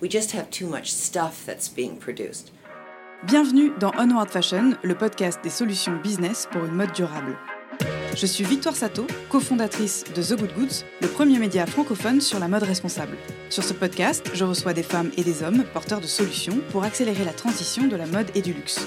We just have too much stuff that's being produced. Bienvenue dans Onward Fashion, le podcast des solutions business pour une mode durable. Je suis Victoire Sato, cofondatrice de The Good Goods, le premier média francophone sur la mode responsable. Sur ce podcast, je reçois des femmes et des hommes porteurs de solutions pour accélérer la transition de la mode et du luxe.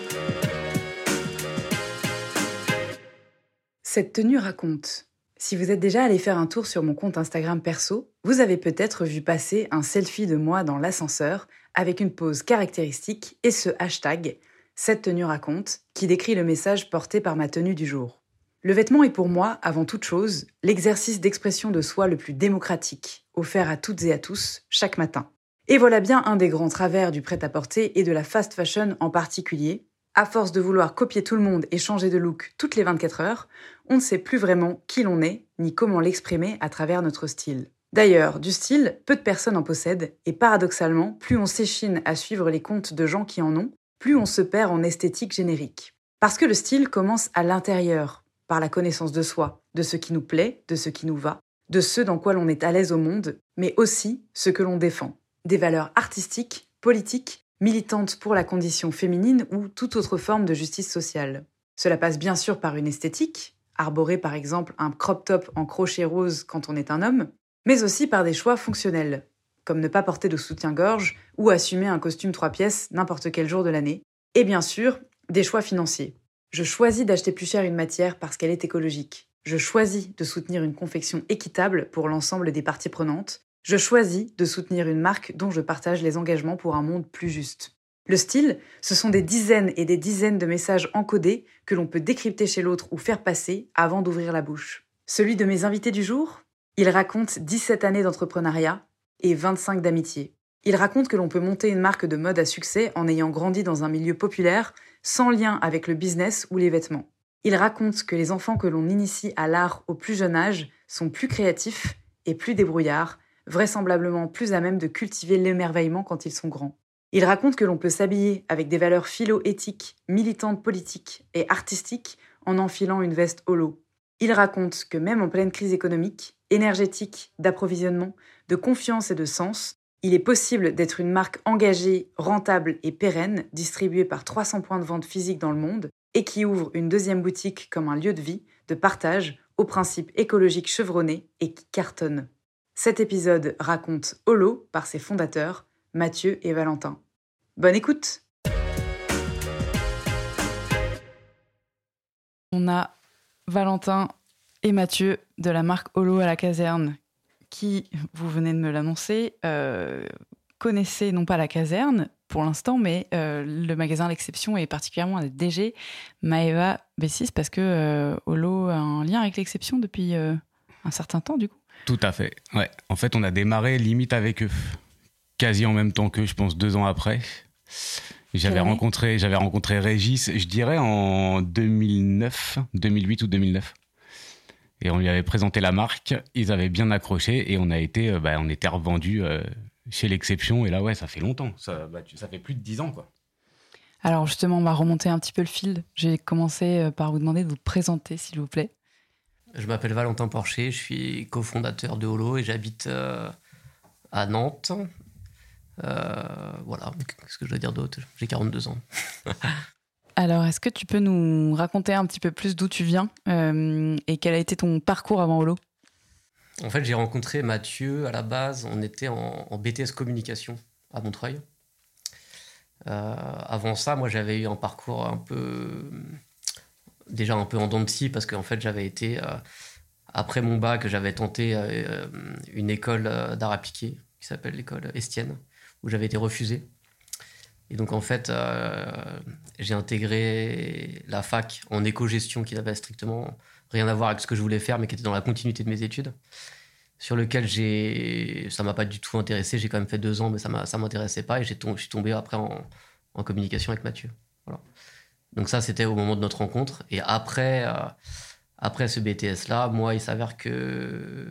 Cette tenue raconte. Si vous êtes déjà allé faire un tour sur mon compte Instagram perso, vous avez peut-être vu passer un selfie de moi dans l'ascenseur avec une pose caractéristique et ce hashtag Cette tenue raconte qui décrit le message porté par ma tenue du jour. Le vêtement est pour moi, avant toute chose, l'exercice d'expression de soi le plus démocratique, offert à toutes et à tous chaque matin. Et voilà bien un des grands travers du prêt-à-porter et de la fast fashion en particulier. À force de vouloir copier tout le monde et changer de look toutes les 24 heures, on ne sait plus vraiment qui l'on est, ni comment l'exprimer à travers notre style. D'ailleurs, du style, peu de personnes en possèdent, et paradoxalement, plus on s'échine à suivre les comptes de gens qui en ont, plus on se perd en esthétique générique. Parce que le style commence à l'intérieur, par la connaissance de soi, de ce qui nous plaît, de ce qui nous va, de ce dans quoi l'on est à l'aise au monde, mais aussi ce que l'on défend. Des valeurs artistiques, politiques, militantes pour la condition féminine ou toute autre forme de justice sociale. Cela passe bien sûr par une esthétique, arborer par exemple un crop top en crochet rose quand on est un homme, mais aussi par des choix fonctionnels, comme ne pas porter de soutien-gorge ou assumer un costume trois pièces n'importe quel jour de l'année, et bien sûr des choix financiers. Je choisis d'acheter plus cher une matière parce qu'elle est écologique. Je choisis de soutenir une confection équitable pour l'ensemble des parties prenantes. Je choisis de soutenir une marque dont je partage les engagements pour un monde plus juste. Le style, ce sont des dizaines et des dizaines de messages encodés que l'on peut décrypter chez l'autre ou faire passer avant d'ouvrir la bouche. Celui de mes invités du jour Il raconte 17 années d'entrepreneuriat et 25 d'amitié. Il raconte que l'on peut monter une marque de mode à succès en ayant grandi dans un milieu populaire, sans lien avec le business ou les vêtements. Il raconte que les enfants que l'on initie à l'art au plus jeune âge sont plus créatifs et plus débrouillards, vraisemblablement plus à même de cultiver l'émerveillement quand ils sont grands. Il raconte que l'on peut s'habiller avec des valeurs philo-éthiques, militantes politiques et artistiques en enfilant une veste holo. Il raconte que même en pleine crise économique, énergétique, d'approvisionnement, de confiance et de sens, il est possible d'être une marque engagée, rentable et pérenne, distribuée par 300 points de vente physiques dans le monde, et qui ouvre une deuxième boutique comme un lieu de vie, de partage, aux principes écologiques chevronnés et qui cartonne. Cet épisode raconte Holo par ses fondateurs, Mathieu et Valentin. Bonne écoute On a Valentin et Mathieu de la marque Holo à la caserne qui, vous venez de me l'annoncer, euh, connaissez non pas la caserne pour l'instant, mais euh, le magasin L'Exception est particulièrement un DG, Maeva Bessis, parce que euh, Holo a un lien avec l'Exception depuis euh, un certain temps, du coup. Tout à fait. Ouais. En fait, on a démarré limite avec eux, quasi en même temps qu'eux, je pense deux ans après. J'avais rencontré, j'avais rencontré Régis, je dirais en 2009, 2008 ou 2009. Et on lui avait présenté la marque, ils avaient bien accroché et on a été, euh, bah, on était revendus euh, chez l'exception. Et là, ouais, ça fait longtemps. Ça, bah, tu- ça fait plus de dix ans, quoi. Alors justement, on va remonter un petit peu le fil. J'ai commencé euh, par vous demander de vous présenter, s'il vous plaît. Je m'appelle Valentin Porcher, je suis cofondateur de Holo et j'habite euh, à Nantes. Euh, voilà, qu'est-ce que je dois dire d'autre? J'ai 42 ans. Alors, est-ce que tu peux nous raconter un petit peu plus d'où tu viens euh, et quel a été ton parcours avant Holo? En fait, j'ai rencontré Mathieu à la base, on était en, en BTS communication à Montreuil. avant ça, moi, j'avais eu un parcours un peu. déjà un peu en dents de scie, parce qu'en fait, j'avais été. après mon bac, j'avais tenté une école d'art appliqué qui s'appelle l'école Estienne, où j'avais été refusé. Et donc, en fait, j'ai intégré la fac en éco-gestion qui n'avait strictement rien à voir avec ce que je voulais faire, mais qui était dans la continuité de mes études, sur lequel j'ai, ça m'a pas du tout intéressé. J'ai quand même fait deux ans, mais ça ne m'intéressait pas, et j'ai je suis tombé après en, communication avec Mathieu. Donc ça, c'était au moment de notre rencontre. Et après, euh, après ce BTS-là, moi, il s'avère que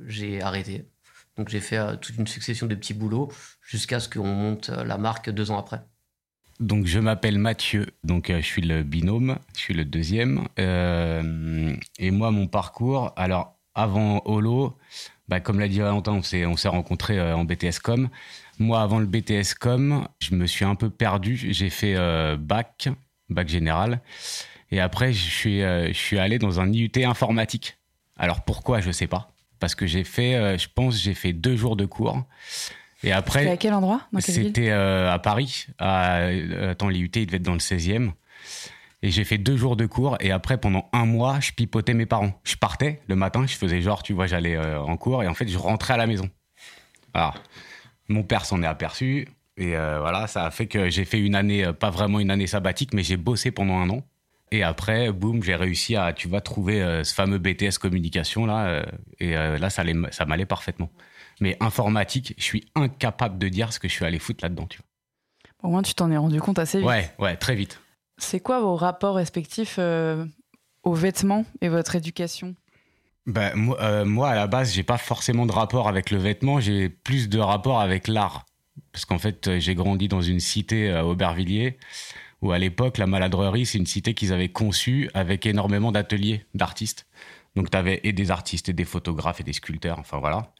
j'ai arrêté. Donc j'ai fait euh, toute une succession de petits boulots jusqu'à ce qu'on monte euh, la marque deux ans après. Donc je m'appelle Mathieu, donc euh, je suis le binôme, je suis le deuxième. Euh, et moi, mon parcours, alors avant Holo, bah, comme l'a dit Valentin, on s'est, on s'est rencontrés euh, en BTS Com. Moi, avant le BTS Com, je me suis un peu perdu. J'ai fait bac, bac général. Et après, je suis, je suis allé dans un IUT informatique. Alors pourquoi, je sais pas. Parce que j'ai fait, je pense, j'ai fait deux jours de cours. Et après. C'était à quel endroit C'était euh, à Paris. À, euh, attends, l'IUT, il devait être dans le 16e. Et j'ai fait deux jours de cours. Et après, pendant un mois, je pipotais mes parents. Je partais le matin, je faisais genre, tu vois, j'allais euh, en cours. Et en fait, je rentrais à la maison. Alors, mon père s'en est aperçu. Et voilà, ça a fait que j'ai fait une année, pas vraiment une année sabbatique, mais j'ai bossé pendant un an. Et après, boum, j'ai réussi à, tu vois, trouver ce fameux BTS communication là. et là, ça, ça m'allait parfaitement. Mais informatique, je suis incapable de dire ce que je suis allé foutre là-dedans. Tu vois. Au moins, tu t'en es rendu compte assez vite. Ouais, ouais, très vite. C'est quoi vos rapports respectifs euh, aux vêtements et votre éducation? Ben, moi, euh, moi, à la base, j'ai pas forcément de rapport avec le vêtement, j'ai plus de rapport avec l'art. Parce qu'en fait, euh, j'ai grandi dans une cité à Aubervilliers, où à l'époque, la maladrerie, c'est une cité qu'ils avaient conçue avec énormément d'ateliers d'artistes. Donc, tu avais et des artistes, et des photographes, et des sculpteurs, enfin voilà.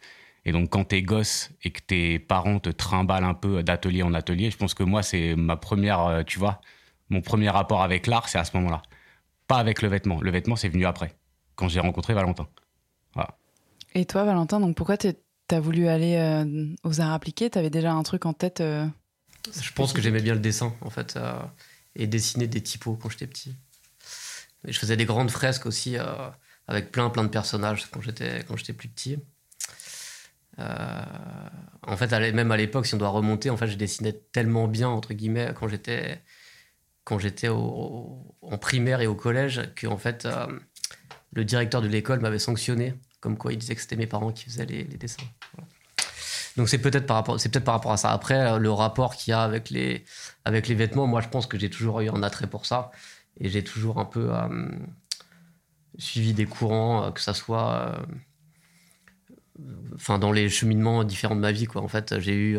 Et donc, quand t'es gosse et que tes parents te trimballent un peu d'atelier en atelier, je pense que moi, c'est ma première, euh, tu vois, mon premier rapport avec l'art, c'est à ce moment-là. Pas avec le vêtement. Le vêtement, c'est venu après, quand j'ai rencontré Valentin. Voilà. Et toi, Valentin, donc pourquoi t'as voulu aller euh, aux arts appliqués? T'avais déjà un truc en tête euh, Je pense que j'aimais bien le dessin, en fait, et dessiner des typos quand j'étais petit. je faisais des grandes fresques aussi, avec plein, plein de personnages quand j'étais, quand j'étais plus petit. Euh, en fait, même à l'époque, si on doit remonter, en fait, je dessinais tellement bien entre guillemets quand j'étais quand j'étais en primaire et au collège que en fait, euh, le directeur de l'école m'avait sanctionné, comme quoi il disait que c'était mes parents qui faisaient les, dessins. Donc c'est peut-être par rapport, c'est peut-être par rapport à ça. Après, euh, le rapport qu'il y a avec les avec les vêtements, moi, je pense que j'ai toujours eu un attrait pour ça. Et j'ai toujours un peu suivi des courants, que ça soit enfin dans les cheminements différents de ma vie quoi. En fait j'ai eu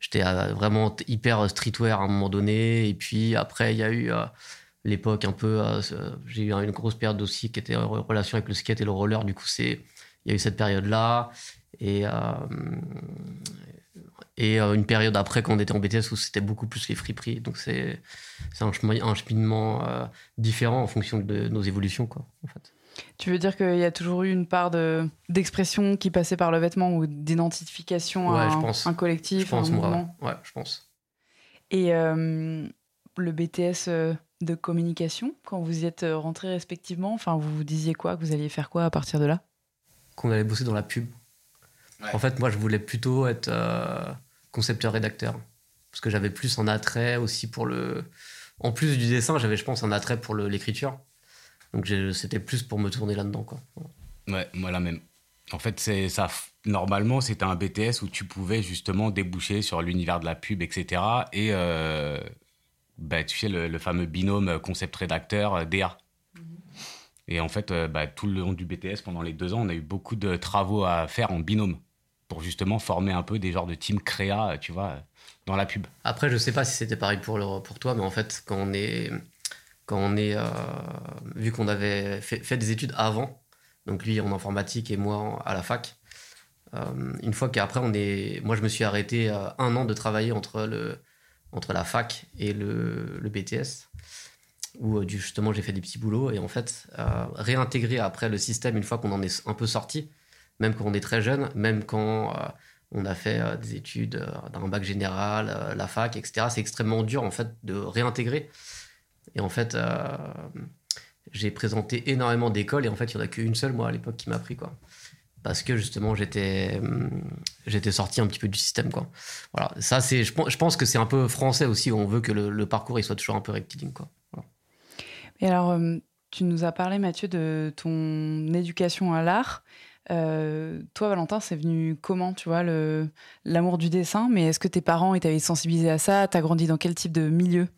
j'étais euh, vraiment hyper streetwear à un moment donné. Et puis après il y a eu euh, l'époque un peu euh, j'ai eu une grosse période aussi qui était en relation avec le skate et le roller. Du coup c'est il y a eu cette période là et et une période après quand on était en BTS où c'était beaucoup plus les friperies. Donc c'est un, un cheminement différent en fonction de nos évolutions quoi en fait. Tu veux dire qu'il y a toujours eu une part d'expression qui passait par le vêtement ou d'identification à un, collectif, je pense, un mouvement? Ouais, je pense. Et euh, le BTS euh, de communication, quand vous y êtes euh, rentrés respectivement, enfin, vous vous disiez quoi? Que vous alliez faire quoi à partir de là? Qu'on allait bosser dans la pub. En fait, moi, je voulais plutôt être concepteur-rédacteur. Parce que j'avais plus un attrait aussi pour le. En plus du dessin, j'avais, je pense, un attrait pour l'écriture. Donc c'était plus pour me tourner là-dedans. Quoi. Ouais, moi la même. En fait, c'est ça. Normalement, c'était un BTS où tu pouvais justement déboucher sur l'univers de la pub, etc. Et euh, bah, tu sais, le, fameux binôme concept-rédacteur euh, DA. Et en fait, euh, bah, tout le long du BTS, pendant les deux ans, on a eu beaucoup de travaux à faire en binôme pour justement former un peu des genres de team créa, tu vois, dans la pub. Après, je sais pas si c'était pareil pour, pour toi, mais en fait, quand on est quand on est, euh, vu qu'on avait fait, des études avant, donc lui en informatique et moi à la fac, euh, une fois qu'après on est, moi je me suis arrêté euh, un an de travailler entre le, entre la fac et le, le BTS, où justement j'ai fait des petits boulots et en fait réintégrer après le système une fois qu'on en est un peu sorti, même quand on est très jeune, même quand On a fait des études dans un bac général, la fac, etc. C'est extrêmement dur en fait de réintégrer. Et en fait, j'ai présenté énormément d'écoles et en fait, il n'y en a qu'une seule, moi, à l'époque, qui m'a pris, quoi. Parce que justement, j'étais, hum, j'étais sorti un petit peu du système, quoi. Voilà. Ça, c'est, je, pense que c'est un peu français aussi, on veut que le, parcours, il soit toujours un peu rectiligne, quoi. Et alors, hum, tu nous as parlé, Mathieu, de ton éducation à l'art. Euh, toi, Valentin, c'est venu comment, tu vois, l'amour du dessin? Mais est-ce que tes parents t'avaient sensibilisé à ça? T'as grandi dans quel type de milieu?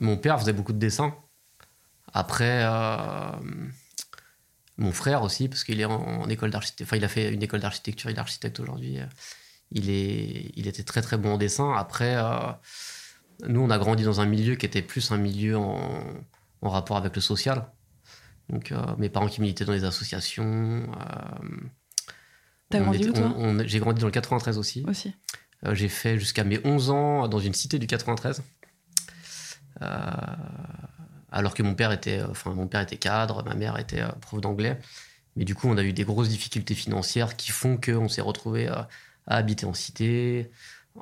Mon père faisait beaucoup de dessins. Après, euh, mon frère aussi, parce qu'il est en, école d'architecture. Enfin, il a fait une école d'architecture, il est architecte aujourd'hui. Il, il était très très bon en dessin. Après, euh, nous, on a grandi dans un milieu qui était plus un milieu en, rapport avec le social. Donc, euh, mes parents qui militaient dans les associations. T'as grandi où, toi J'ai grandi dans le 93 aussi. Aussi. j'ai fait jusqu'à mes 11 ans dans une cité du 93. Euh, alors que mon père était, euh, enfin, mon père était cadre, ma mère était euh, prof d'anglais. Mais du coup, on a eu des grosses difficultés financières qui font qu'on s'est retrouvé à, habiter en cité.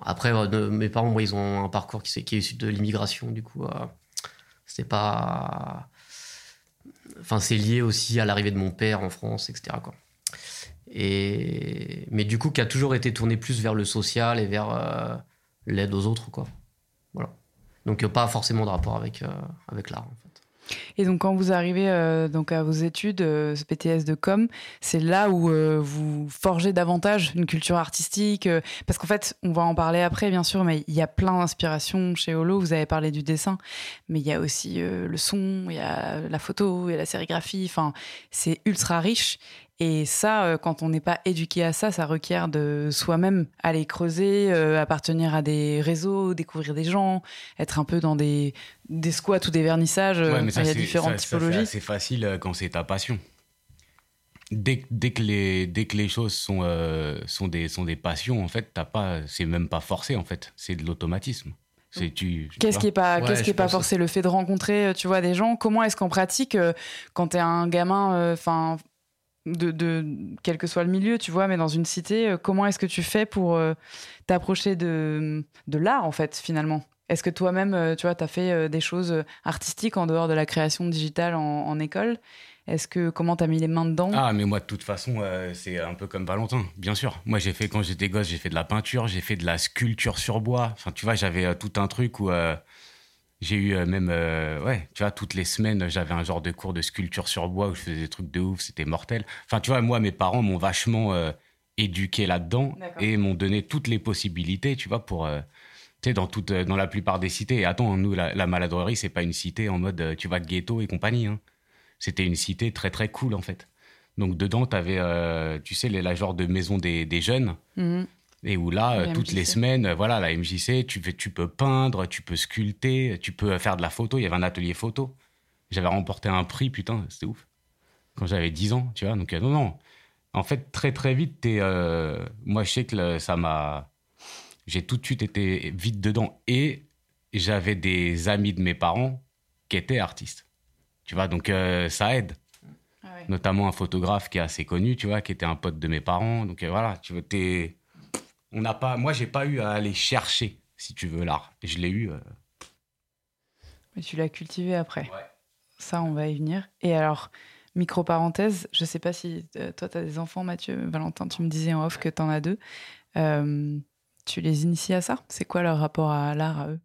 Après, euh, mes parents, moi, ils ont un parcours qui, est issu de l'immigration. Du coup, c'est pas. Enfin, c'est lié aussi à l'arrivée de mon père en France, etc. Et... Mais du coup, qui a toujours été tourné plus vers le social et vers l'aide aux autres, quoi. Voilà. Donc euh, pas forcément de rapport avec, euh, avec l'art. Et donc quand vous arrivez euh, donc à vos études, ce BTS de com, c'est là où vous forgez davantage une culture artistique, parce qu'en fait, on va en parler après bien sûr, mais il y a plein d'inspirations chez Holo. Vous avez parlé du dessin, mais il y a aussi le son, il y a la photo, il y a la sérigraphie. Enfin, c'est ultra riche. Et ça, euh, quand on n'est pas éduqué à ça, ça requiert de soi-même aller creuser, euh, appartenir à des réseaux, découvrir des gens, être un peu dans des, des squats ou des vernissages. Ouais, il y a différentes typologies. C'est facile quand c'est ta passion. Dès, dès, que les, dès que les choses sont, euh, sont, des, sont des passions, en fait, t'as pas, c'est même pas forcé, en fait. C'est de l'automatisme. Qu'est-ce qui est pas, qu'est-ce qui est pas forcé? Le fait de rencontrer, tu vois, des gens. Comment est-ce qu'en pratique, quand tu es un gamin, enfin, de, quel que soit le milieu, tu vois, mais dans une cité, euh, comment est-ce que tu fais pour euh, t'approcher de, de l'art, en fait, finalement? Est-ce que toi-même, euh, tu vois, tu as fait des choses artistiques en dehors de la création digitale en, école? Est-ce que comment t'as mis les mains dedans? Ah mais moi de toute façon c'est un peu comme Valentin, bien sûr. Moi j'ai fait quand j'étais gosse j'ai fait de la peinture, j'ai fait de la sculpture sur bois. Enfin tu vois j'avais tout un truc où j'ai eu euh, même, euh, ouais, tu vois, toutes les semaines, j'avais un genre de cours de sculpture sur bois où je faisais des trucs de ouf, c'était mortel. Enfin, tu vois, moi, mes parents m'ont vachement euh, éduqué là-dedans et m'ont donné toutes les possibilités, tu vois, pour. tu sais, dans, toute, dans la plupart des cités. Et attends, nous, la, la maladrerie, c'est pas une cité en mode tu vas ghetto et compagnie. Hein. C'était une cité très, très cool, en fait. Donc, dedans, tu avais, tu sais, les, la genre de maison des, des jeunes. Mmh. Et où là, euh, toutes les semaines, euh, voilà, la MJC, tu, tu peux peindre, tu peux sculpter, tu peux faire de la photo. Il y avait un atelier photo. J'avais remporté un prix, putain, c'était ouf. Quand j'avais 10 ans, tu vois. Donc, euh, non, non. En fait, très, très vite, es, moi, je sais que ça m'a. J'ai tout de suite été vite dedans. Et j'avais des amis de mes parents qui étaient artistes. Tu vois, donc ça aide. Ah Notamment un photographe qui est assez connu, tu vois, qui était un pote de mes parents. Donc voilà, tu vois, t'es on n'a pas, moi, j'ai pas eu à aller chercher, si tu veux, l'art. Je l'ai eu. Euh. Mais tu l'as cultivé après. Ça, on va y venir. Et alors, micro parenthèse, je sais pas si euh, toi, tu as des enfants, Mathieu. Valentin, tu me disais en off que tu en as deux. Euh, tu les inities à ça? C'est quoi leur rapport à l'art à eux?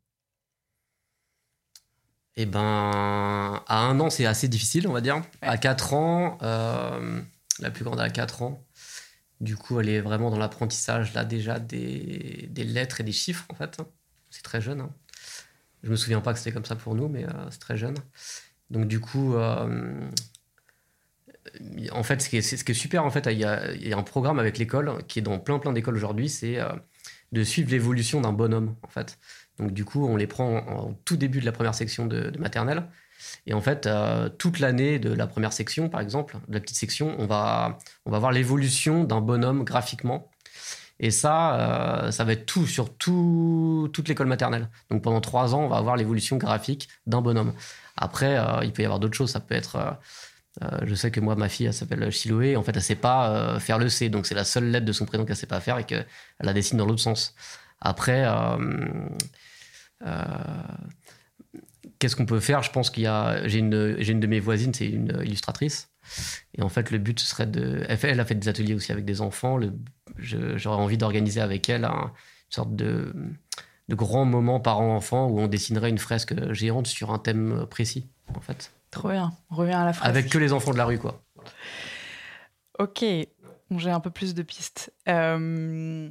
Eh ben, à un an, c'est assez difficile, on va dire. À quatre ans, la plus grande a quatre ans. Du coup, elle est vraiment dans l'apprentissage là déjà des, lettres et des chiffres en fait. C'est très jeune. Hein. Je me souviens pas que c'était comme ça pour nous, mais euh, c'est très jeune. Donc du coup, euh, en fait, ce qui, est, super, en fait, il y, a, un programme avec l'école qui est dans plein plein d'écoles aujourd'hui, c'est euh, de suivre l'évolution d'un bonhomme en fait. Donc du coup, on les prend en, tout début de la première section de maternelle et en fait, euh, toute l'année de la première section, par exemple, de la petite section, on va, on va voir l'évolution d'un bonhomme graphiquement. Et ça, euh, ça va être tout sur tout, toute l'école maternelle. Donc pendant trois ans, on va avoir l'évolution graphique d'un bonhomme. Après, euh, il peut y avoir d'autres choses. Ça peut être je sais que moi, ma fille, elle s'appelle Chiloé. En fait, elle sait pas faire le C. Donc, c'est la seule lettre de son prénom qu'elle sait pas faire et qu'elle la dessine dans l'autre sens. Après, qu'est-ce qu'on peut faire? Je pense qu'il y a. J'ai une, j'ai une de mes voisines, c'est une illustratrice. Et en fait, le but, ce serait de. Elle, a fait des ateliers aussi avec des enfants. Le, j'aurais envie d'organiser avec elle un- une sorte de, de grand moment parents-enfants où on dessinerait une fresque géante sur un thème précis, en fait. Trop bien. On revient à la phrase. Avec que les enfants de la rue, quoi. Ok, Bon, j'ai un peu plus de pistes. Euh,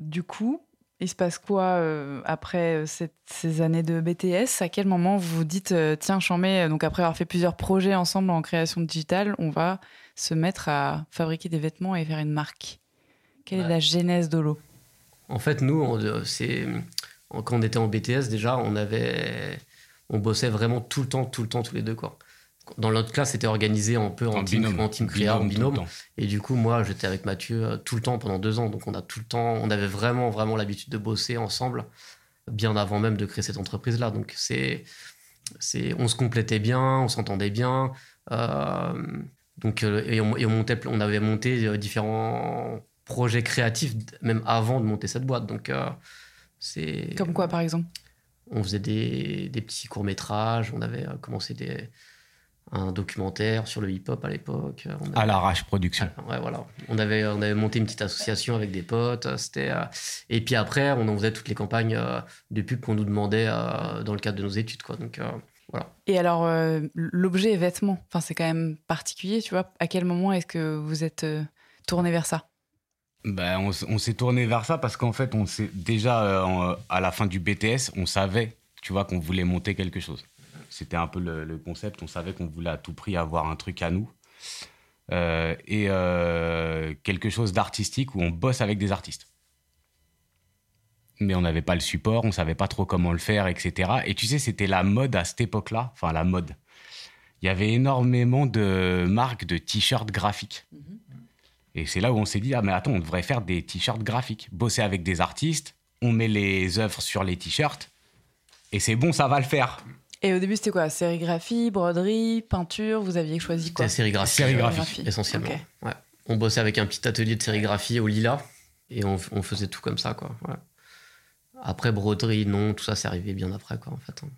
du coup, il se passe quoi euh, après euh, cette- ces années de BTS À quel moment vous vous dites, euh, tiens, Chambé, donc après avoir fait plusieurs projets ensemble en création digitale, on va se mettre à fabriquer des vêtements et faire une marque? Quelle est la genèse d'Holo En fait, nous, euh, c'est, quand on était en BTS, déjà, on avait, on bossait vraiment tout le temps, tout le temps, tous les deux, quoi. Dans notre classe, c'était organisé un peu en, En team, binôme. en team créa, en binôme. Et du coup, moi, j'étais avec Mathieu euh, tout le temps pendant deux ans. Donc, on a tout le temps, on avait vraiment, vraiment l'habitude de bosser ensemble, bien avant même de créer cette entreprise-là. Donc, c'est, c'est, on se complétait bien, on s'entendait bien. Euh, donc, euh, et, on, et on montait, on avait monté euh, différents projets créatifs même avant de monter cette boîte. Donc, euh, c'est. Comme quoi, par exemple? On faisait des, des petits courts-métrages, on avait euh, commencé des, un documentaire sur le hip-hop à l'époque. On avait- À l'arrache production. Ouais, voilà. On avait, on avait monté une petite association avec des potes. euh, C'était, euh, Et puis après, on en faisait toutes les campagnes euh, de pub qu'on nous demandait euh, dans le cadre de nos études. Quoi. Donc, euh, voilà. Et alors, euh, l'objet vêtement, enfin, c'est quand même particulier, tu vois. À quel moment est-ce que vous êtes euh, tourné vers ça? Ben, on, s'est tourné vers ça parce qu'en fait, on s'est déjà euh, en- à la fin du BTS, on savait, tu vois, qu'on voulait monter quelque chose. C'était un peu le, le concept. On savait qu'on voulait à tout prix avoir un truc à nous Euh, et euh, quelque chose d'artistique où on bosse avec des artistes. Mais on n'avait pas le support, on savait pas trop comment le faire, etc. Et tu sais, c'était la mode à cette époque-là. Enfin, la mode. Il y avait énormément de marques de t-shirts graphiques. Et c'est là où on s'est dit, ah mais attends, on devrait faire des t-shirts graphiques, bosser avec des artistes, on met les œuvres sur les t-shirts, et c'est bon, ça va le faire. Et au début, c'était quoi? Sérigraphie, broderie, peinture Vous aviez choisi quoi? C'était sérigraphie. Sérigraphie. Essentiellement. Ouais. On bossait avec un petit atelier de sérigraphie au Lila. Et on, on faisait tout comme ça. Quoi. Ouais. Après, broderie, non, tout ça, c'est arrivé bien après. Quoi, en fait. hein.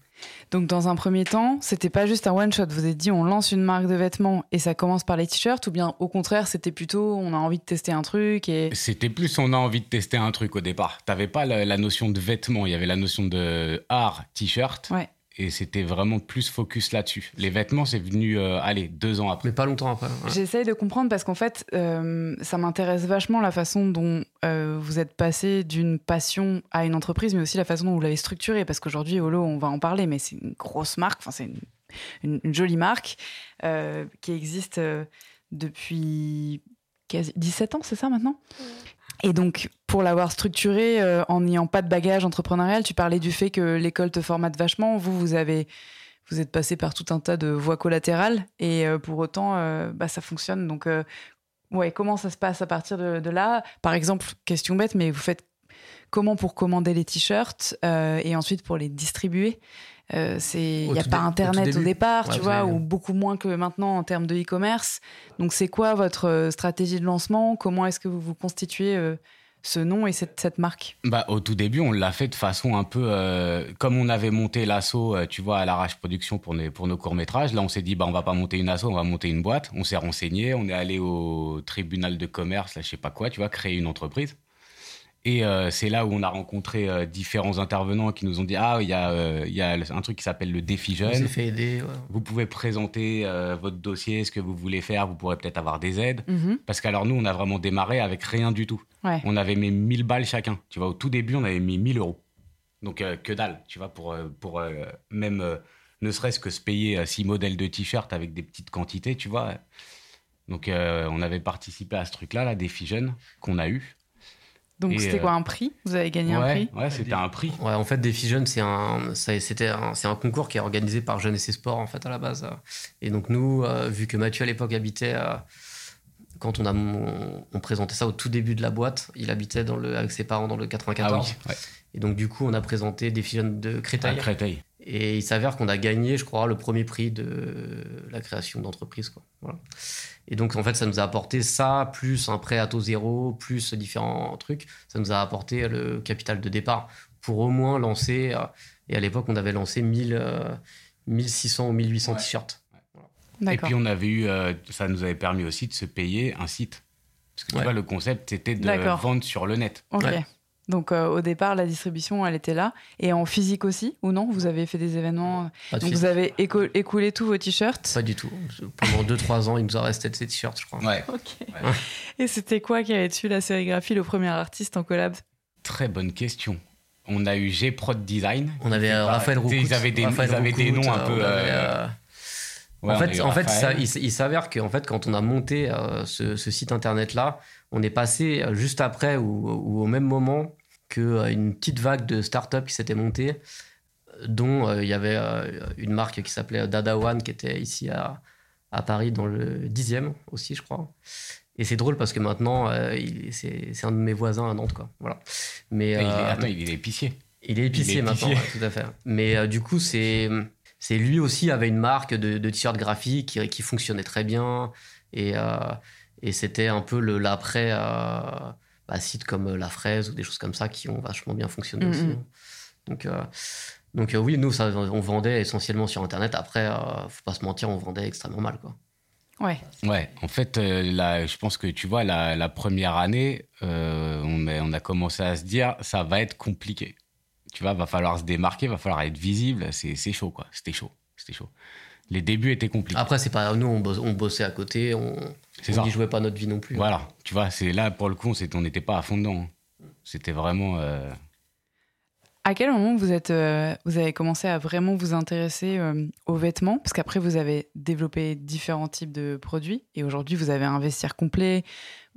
Donc, dans un premier temps, c'était pas juste un one shot. Vous êtes dit, on lance une marque de vêtements et ça commence par les t-shirts, ou bien au contraire, c'était plutôt, on a envie de tester un truc et. C'était plus on a envie de tester un truc au départ. T'avais pas la, la notion de vêtements, il y avait la notion de art, t-shirt, Ouais. Et c'était vraiment plus focus là-dessus. Les vêtements, c'est venu, euh, allez, deux ans après. Mais pas longtemps après. ouais. J'essaye de comprendre parce qu'en fait, euh, ça m'intéresse vachement la façon dont euh, vous êtes passé d'une passion à une entreprise, mais aussi la façon dont vous l'avez structurée. Parce qu'aujourd'hui, Holo, on va en parler, mais c'est une grosse marque, enfin, c'est une, une- une jolie marque euh, qui existe euh, depuis quasi 17 ans, c'est ça maintenant? Et donc, pour l'avoir structurée euh, en n'ayant pas de bagage entrepreneurial, tu parlais du fait que l'école te formate vachement. Vous, vous avez vous êtes passé par tout un tas de voies collatérales et euh, pour autant, euh, bah, ça fonctionne. Donc, ouais, comment ça se passe à partir de, là? Par exemple, question bête, mais vous faites comment pour commander les t-shirts et ensuite pour les distribuer? Euh, c'est il Au n'y a pas au internet au, départ, Ouais, tu vois, ou beaucoup moins que maintenant en termes de e-commerce. Donc c'est quoi votre euh, stratégie de lancement? Comment est-ce que vous vous constituez euh, ce nom et cette, cette marque? Bah, au tout début, on l'a fait de façon un peu euh, comme on avait monté l'assaut, euh, tu vois, à l'arrache production pour, nos- pour nos courts métrages. Là, on s'est dit, bah, on va pas monter une asso, on va monter une boîte. On s'est renseigné, on est allé au tribunal de commerce, là, je sais pas quoi, tu vois, créer une entreprise. Et euh, c'est là où on a rencontré euh, différents intervenants qui nous ont dit, ah, il y a, euh, il y a un truc qui s'appelle le défi jeune. fait aider. ouais. Vous pouvez présenter euh, votre dossier, ce que vous voulez faire, vous pourrez peut-être avoir des aides. Mhm. Parce qu'alors nous, on a vraiment démarré avec rien du tout. Ouais. On avait mis 1000 balles chacun. Tu vois, au tout début, on avait mis 1000 euros. Donc euh, que dalle, tu vois, pour, pour euh, même euh, ne serait-ce que se payer euh, six modèles de t-shirts avec des petites quantités, tu vois. Donc euh, on avait participé à ce truc-là, là, des filles jeunes qu'on a eu. Donc c'était euh, quoi un prix? Vous avez gagné un prix? ouais, c'était un prix. Ouais, en fait, Défi Jeunes, c'est un, c'était un, c'est un concours qui est organisé par Jeunes et ses sports, en fait, à la base. Et donc, nous, euh, vu que Mathieu, à l'époque, habitait, euh, quand on a on, on présentait ça au tout début de la boîte, il habitait dans le, avec ses parents dans le Ah 94. oui, ouais, Et donc, du coup, on a présenté Défi Jeunes de à Créteil. Créteil. Et il s'avère qu'on a gagné, je crois, le premier prix de la création d'entreprise. quoi. Voilà. Et donc, en fait, ça nous a apporté ça, plus un prêt à taux zéro, plus différents trucs. Ça nous a apporté le capital de départ pour au moins lancer. euh, Et à l'époque, on avait lancé 1000, euh, 1600 ou 1800 Ouais. t-shirts. Et puis on avait eu, euh, ça nous avait permis aussi de se payer un site. Parce que tu Ouais. vois, le concept, c'était de vendre sur le net. Ok. Ouais. Donc euh, au départ, la distribution, elle était là. Et en physique aussi, ou non Vous avez fait des événements Pas de Donc suite. vous avez éco- écoulé tous vos t-shirts? Pas du tout. Pendant 2-3 ans, il nous a resté de ces t-shirts, je crois. Ouais. Ok. Et c'était quoi qui avait dessus la sérigraphie, le premier artiste en collab? Très bonne question. On a eu G-Prod Design. On avait euh, Raphaël Roucout. Ils avaient des, Raphaël ils avaient des noms un euh, peu. on avait, euh, euh, ouais, en fait, en fait ça- il, il s'avère qu'en fait, quand on a monté euh, ce, ce site internet-là, on est passé euh, juste après ou, ou au même moment qu'une petite vague de startups qui s'était montée, euh, dont euh, il y avait euh, une marque qui s'appelait Dada One, qui était ici à, à Paris, dans le 10e aussi, je crois. Et c'est drôle parce que maintenant, euh, c'est un de mes voisins à Nantes. Quoi. Voilà. Mais, Il est- euh, attends, il est épicier. il est épicier Il est maintenant, épicier. ouais, tout à fait. Mais euh, du coup, c'est lui aussi avait une marque de, de t-shirts graphiques qui, qui fonctionnait très bien et euh, et c'était un peu le l'après euh, bah, sites comme euh, La Fraise ou des choses comme ça qui ont vachement bien fonctionné aussi. hein. Donc euh, donc euh, oui, nous ça, on vendait essentiellement sur internet. Après, euh, faut pas se mentir, on vendait extrêmement mal quoi. Ouais. Ouais, en fait, euh, là, je pense que tu vois, la, la première année, euh, on, a, on a commencé à se dire, ça va être compliqué. Tu vois, va falloir se démarquer, va falloir être visible. C'est c'est chaud, quoi. C'était chaud. C'était chaud. Les débuts étaient compliqués. Après, c'est pas nous, on, bosse- on bossait à côté, on C'est on n'y jouait pas notre vie non plus. Voilà, tu vois, c'est là, pour le coup, c'est- on n'était pas à fond dedans. hein. C'était vraiment. euh, À quel moment vous êtes, euh, vous avez commencé à vraiment vous intéresser euh, aux vêtements? Parce qu'après vous avez développé différents types de produits et aujourd'hui vous avez un vestiaire complet.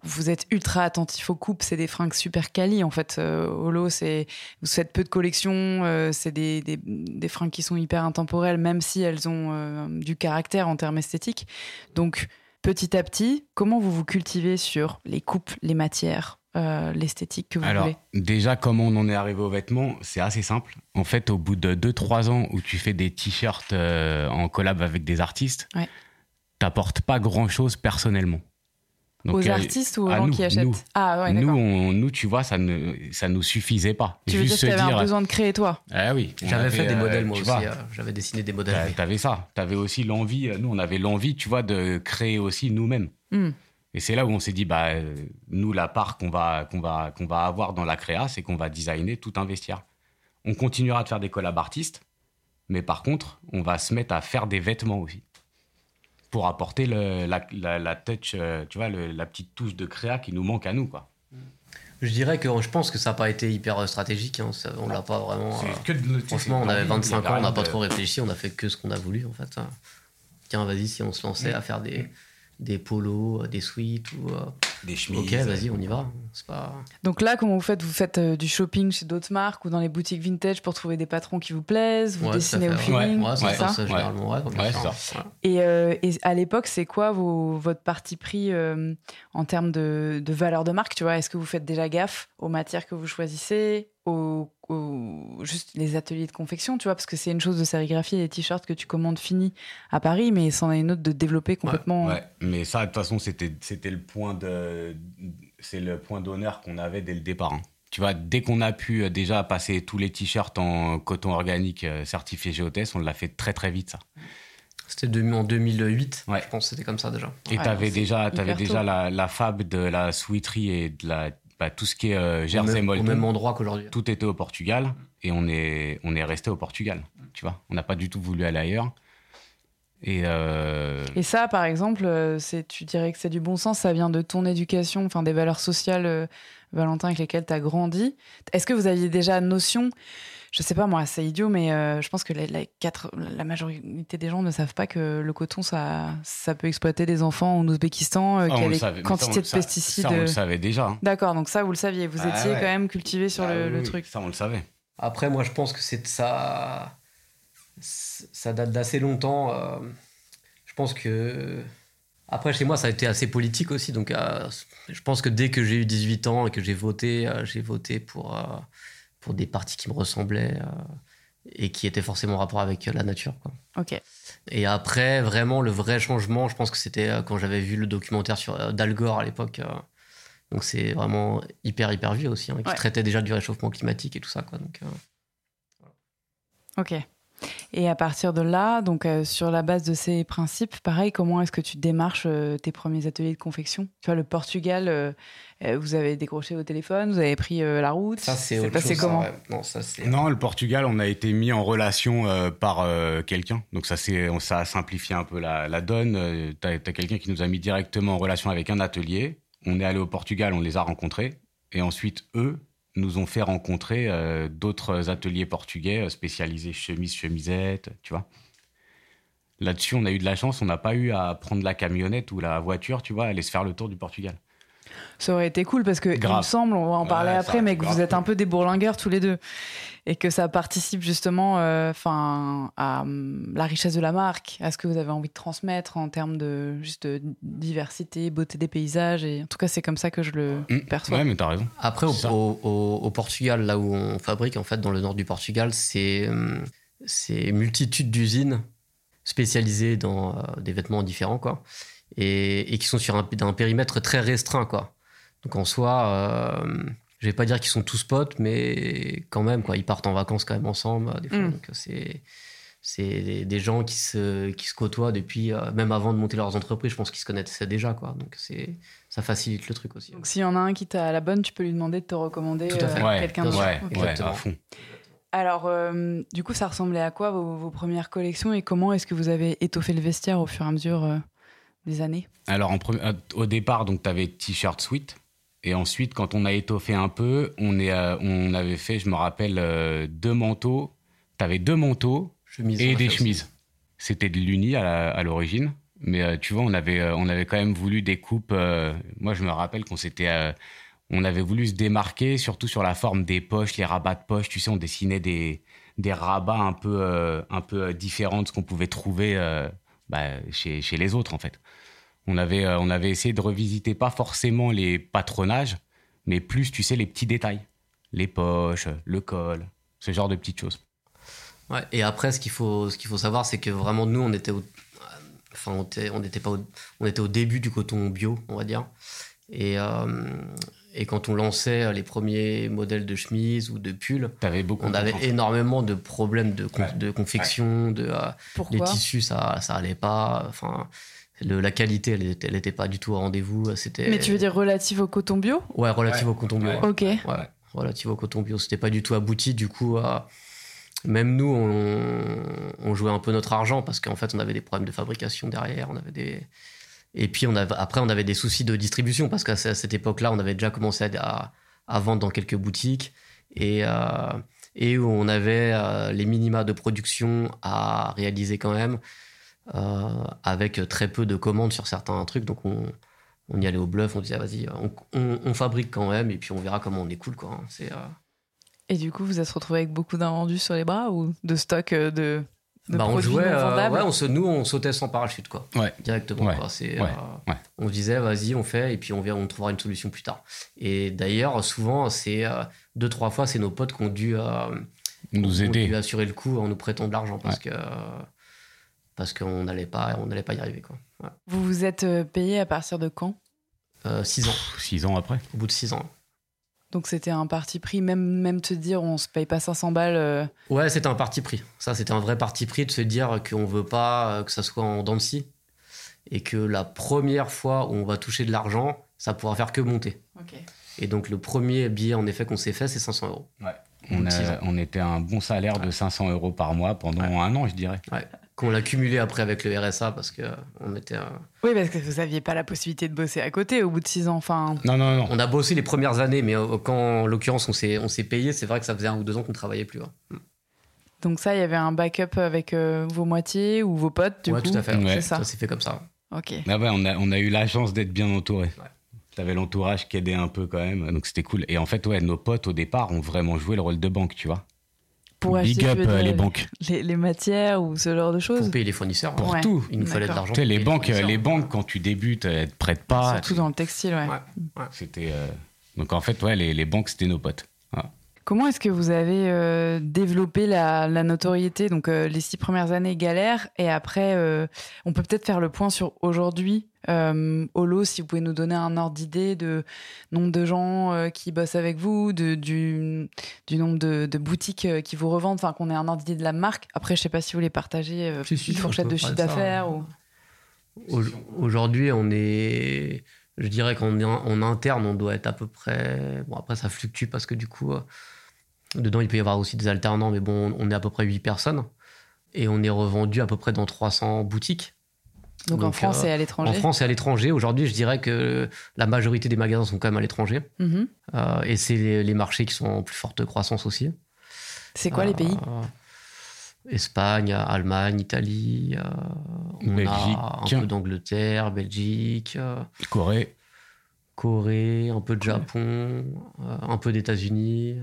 Vous êtes ultra attentif aux coupes, c'est des fringues super quali en fait. Euh, Holo, c'est vous faites peu de collections, euh, c'est des, des, des fringues qui sont hyper intemporelles, même si elles ont euh, du caractère en termes esthétiques. Donc petit à petit, comment vous vous cultivez sur les coupes, les matières, euh, l'esthétique que vous Alors, voulez? déjà, comment on en est arrivé aux vêtements C'est assez simple. En fait, au bout de 2-3 ans où tu fais des t-shirts euh, en collab avec des artistes, Ouais. t'apportes pas grand-chose personnellement. Donc, Aux euh, artistes ou aux à gens nous, qui achètent? Nous. Ah ouais, nous, on- nous, tu vois, ça ne ça nous suffisait pas. Tu veux dire que tu avais dire, un besoin de créer toi? Ah oui, J'avais fait des euh, modèles moi tu aussi. vois, euh, J'avais dessiné des modèles. T'avais ça. T'avais aussi l'envie. euh, Nous, on avait l'envie, tu vois, de créer aussi nous-mêmes. Hmm. Et c'est là où on s'est dit, bah, nous, la part qu'on va, qu'on va, qu'on va avoir dans la créa, c'est qu'on va designer tout un vestiaire. On continuera de faire des collabs artistes, mais par contre, on va se mettre à faire des vêtements aussi. Pour apporter le- la, la- la touch, euh, tu vois, le- la petite touche de créa qui nous manque à nous, quoi. Je dirais que je pense que ça n'a pas été hyper euh, stratégique. hein. Ça- on l'a pas vraiment. euh, que de- franchement, on avait de l'envie, 25 il y ans, on n'a pas de- trop réfléchi. On a fait que ce qu'on a voulu en fait. hein. Tiens, vas-y, si on se lançait à faire des, des polos, des suites ou. euh, Des chemises. ok, vas-y, on y va. Pas. Donc là, comment vous faites Vous faites euh, du shopping chez d'autres marques ou dans les boutiques vintage pour trouver des patrons qui vous plaisent Vous Ouais, dessinez au fait, ouais. feeling Ouais, c'est c'est ça ça, généralement. Ouais, et, euh, et à l'époque, c'est quoi vos, votre parti pris euh, en termes de, de valeur de marque Tu vois, est-ce que vous faites déjà gaffe aux matières que vous choisissez, aux, aux- juste les ateliers de confection, tu vois, parce que c'est une chose de sérigraphier les t-shirts que tu commandes finis à Paris, mais c'en est une autre de développer complètement. Ouais, mais ça, de toute façon, c'était, c'était le point de, c'est le point d'honneur qu'on avait dès le départ. hein. Tu vois, dès qu'on a pu euh, déjà passer tous les t-shirts en coton organique euh, certifié GOTS, on l'a fait très très vite ça. C'était en 2008. Ouais. Je pense c'était comme ça déjà. Et Ouais, t'avais c'est déjà, déjà la, la fab de la sweaterie et de la, bah, tout ce qui est euh, Jersey au, même, au Molton. même endroit qu'aujourd'hui. Tout était au Portugal et on est, on est resté au Portugal. Tu vois, on n'a pas du tout voulu aller ailleurs. Et euh, Et ça, par exemple, euh, c'est, tu dirais que c'est du bon sens, ça vient de ton éducation, enfin des valeurs sociales, euh, Valentin, avec lesquelles tu as grandi. Est-ce que vous aviez déjà notion, je sais pas moi, c'est idiot, mais euh, je pense que la, la quatre- la majorité des gens ne savent pas que le coton, ça, ça peut exploiter des enfants en Ouzbékistan, euh, ah, on qu'il y a le des savait. Mais ça, quantités on- de ça- pesticides. Ça, on euh, le savait déjà. hein. D'accord, donc ça, vous le saviez, vous Ah étiez ouais. quand même cultivé sur Ah le, oui, le oui, truc. Ça, on le savait. Après, moi, je pense que c'est ça. Ça date d'assez longtemps. euh, Je pense que. Après, chez moi, ça a été assez politique aussi. Donc, euh, je pense que dès que j'ai eu 18 ans et que j'ai voté, euh, j'ai voté pour, euh, pour des partis qui me ressemblaient. euh, et qui était forcément en rapport avec la nature. Quoi. Ok. Et après, vraiment, le vrai changement, je pense que c'était euh, quand j'avais vu le documentaire sur euh, d'Al Gore à l'époque. euh, donc c'est vraiment hyper, hyper vieux aussi, hein, qui Ouais. traitait déjà du réchauffement climatique et tout ça. Quoi. Donc, euh, Ok. Et à partir de là, donc euh, sur la base de ces principes, pareil, comment est-ce que tu démarches euh, tes premiers ateliers de confection? Tu vois, le Portugal, euh, euh, vous avez décroché au téléphone, vous avez pris euh, la route. ça, c'est autre passé chose. ça, comment? ouais. Non, ça. Non, le Portugal, on a été mis en relation euh, par euh, quelqu'un. Donc ça, c'est, on- ça a simplifié un peu la, la donne. Euh, T'as as quelqu'un qui nous a mis directement en relation avec un atelier. On est allé au Portugal, on les a rencontrés. Et ensuite, eux nous ont fait rencontrer euh, d'autres ateliers portugais euh, spécialisés chemise, chemisette, tu vois. Là-dessus, on a eu de la chance. On n'a pas eu à prendre la camionnette ou la voiture, tu vois, aller se faire le tour du Portugal. Ça aurait été cool parce que il Grave. me semble, on va en parler après, mais que grave vous êtes un peu des bourlingueurs tous les deux et que ça participe justement, euh, enfin, à hum, la richesse de la marque, à ce que vous avez envie de transmettre en termes de juste de diversité, beauté des paysages et en tout cas c'est comme ça que je le Hum, perçois. Ouais, mais t'as raison. Après, au, Ça. au- au- au Portugal, là où on fabrique, en fait, dans le nord du Portugal, c'est hum, c'est multitude d'usines spécialisées dans euh, des vêtements différents, quoi, et, et qui sont sur un, un périmètre très restreint, quoi. Donc en soi, euh, je vais pas dire qu'ils sont tous potes, mais quand même, quoi, ils partent en vacances quand même ensemble, euh, des fois. Mm. Donc c'est c'est des, des gens qui se, qui se côtoient depuis, euh, même avant de monter leurs entreprises, je pense qu'ils se connaissaient déjà, quoi. Donc c'est ça facilite le truc aussi. Donc s'il y en a un qui t'a la bonne, tu peux lui demander de te recommander euh, Ouais, quelqu'un d'autre. ouais, Ok. ouais, à fond. Alors, euh, du coup, ça ressemblait à quoi vos, vos premières collections et comment est-ce que vous avez étoffé le vestiaire au fur et à mesure euh, des années? Alors, en euh, au départ, donc, tu avais t-shirt sweat. Et ensuite, quand on a étoffé un peu, on, est, euh, on avait fait, je me rappelle, euh, deux manteaux. Tu avais deux manteaux Chemise, et des chemises. C'était de l'uni à l'origine. Mais euh, tu vois, on avait, on avait quand même voulu des coupes. moi, je me rappelle qu'on s'était. on avait voulu se démarquer, surtout sur la forme des poches, les rabats de poches. Tu sais, on dessinait des, des rabats un peu, un peu différents de ce qu'on pouvait trouver bah, chez, chez les autres, en fait. On avait, euh, on avait essayé de revisiter pas forcément les patronages, mais plus, tu sais, les petits détails. Les poches, le col, ce genre de petites choses. Ouais, et après, ce qu'il faut, ce qu'il faut savoir, c'est que vraiment, nous, on était au, enfin, on était, on était pas au, on était au début du coton bio, on va dire. Et, euh, et quand on lançait les premiers modèles de chemises ou de pulls, on de avait énormément de problèmes de, con- Ouais. de confection, de, euh, les tissus, ça, ça allait pas. Enfin, le- la qualité, elle était, elle était pas du tout au rendez-vous. C'était. Mais tu veux dire relative au coton bio? Ouais, relative Ouais. au coton bio. Ok. Ouais, relative au coton bio. C'était pas du tout abouti. Du coup, même nous, on, on jouait un peu notre argent parce qu'en fait, on avait des problèmes de fabrication derrière. On avait des... Et puis, on avait, après, on avait des soucis de distribution parce qu'à cette époque-là, on avait déjà commencé à, à- à vendre dans quelques boutiques et, euh, et où on avait euh, les minima de production à réaliser quand même euh, avec très peu de commandes sur certains trucs. Donc, on, on y allait au bluff, on disait, vas-y, on, on- on fabrique quand même, et puis on verra comment on est cool, quoi. hein. C'est, euh, Et du coup, vous êtes retrouvé avec beaucoup d'invendus sur les bras ou de stock euh, de, de bah, on jouait, euh, ouais, on se, nous, on sautait sans parachute, quoi. Ouais. Directement, Ouais. quoi. C'est, Ouais. euh, Ouais. On se disait, vas-y, on fait, et puis on, verra, on trouvera une solution plus tard. Et d'ailleurs, souvent, c'est euh, deux, trois fois, c'est nos potes qui ont dû, euh, Nous ont aider. dû assurer le coup en nous prêtant de l'argent, parce que. Parce qu'on n'allait pas, on n'allait pas y arriver, quoi. Ouais. Vous vous êtes euh, payé à partir de quand? Euh, six ans, Six ans après. au bout de six ans. Donc c'était un parti pris, même, même te dire on se paye pas 500 balles. euh, Ouais, c'était un parti pris. Ça, c'était un vrai parti pris de se dire qu'on veut pas euh, que ça soit en dents de scie et que la première fois où on va toucher de l'argent, ça pourra faire que monter. Et donc, le premier billet, en effet, qu'on s'est fait, c'est 500 euros. On, Six a- on était à un bon salaire de 500 euros par mois pendant un an, je dirais. Qu'on l'a cumulé après avec le RSA parce que euh, on était. euh, Oui, parce que vous aviez pas la possibilité de bosser à côté au bout de 6 ans. Enfin, Non, non, non. On a bossé les premières années, mais euh, quand, en l'occurrence, on s'est, on s'est payé, c'est vrai que ça faisait un ou deux ans qu'on travaillait plus. ouais. donc ça, il y avait un backup avec euh, vos moitiés ou vos potes, du ouais, coup. tout à fait. Ouais. C'est ça. Ça s'est fait comme ça. Ok. Ah ouais, on, a, on a eu la chance d'être bien entouré. Ouais. T'avais l'entourage qui aidait un peu quand même, donc c'était cool. Et en fait, ouais, nos potes au départ ont vraiment joué le rôle de banque, tu vois. Pour Big acheter, up euh, dire, les banques. les, les matières ou ce genre de choses. Pour payer les fournisseurs. Pour ouais. tout. Il nous fallait de l'argent. Tu sais, pour les payer banques, fournisseurs. les banques, quand tu débutes, elles te prêtent pas. Surtout dans le textile, ouais. Ouais. C'était. euh, Donc en fait, ouais, les, les banques, c'était nos potes. Voilà. Comment est-ce que vous avez euh, développé la, la notoriété Donc euh, les six premières années galère et après euh, on peut peut-être faire le point sur aujourd'hui. Euh, Holo, si vous pouvez nous donner un ordre d'idée de nombre de gens euh, qui bossent avec vous, de, du, du nombre de, de boutiques euh, qui vous revendent, enfin qu'on ait un ordre d'idée de la marque. Après, je sais pas si vous voulez partager euh, Si, si, une fourchette de chiffre d'affaires ou... Au- Aujourd'hui, on est. Je dirais qu'en en interne, on doit être à peu près. Bon, après, ça fluctue parce que du coup, euh, dedans, il peut y avoir aussi des alternants, mais bon, on est à peu près 8 personnes. Et on est revendu à peu près dans 300 boutiques. Donc, en France euh, et à En l'étranger. France et à l'étranger. Aujourd'hui, je dirais que la majorité des magasins sont quand même à l'étranger. Mhm. Euh, et c'est les, les marchés qui sont en plus forte croissance aussi. C'est quoi les pays? Espagne, Allemagne, Italie. euh, on Belgique. a un peu d'Angleterre, Belgique. euh, Corée. Corée, un peu de Japon, euh, un peu d'États-Unis.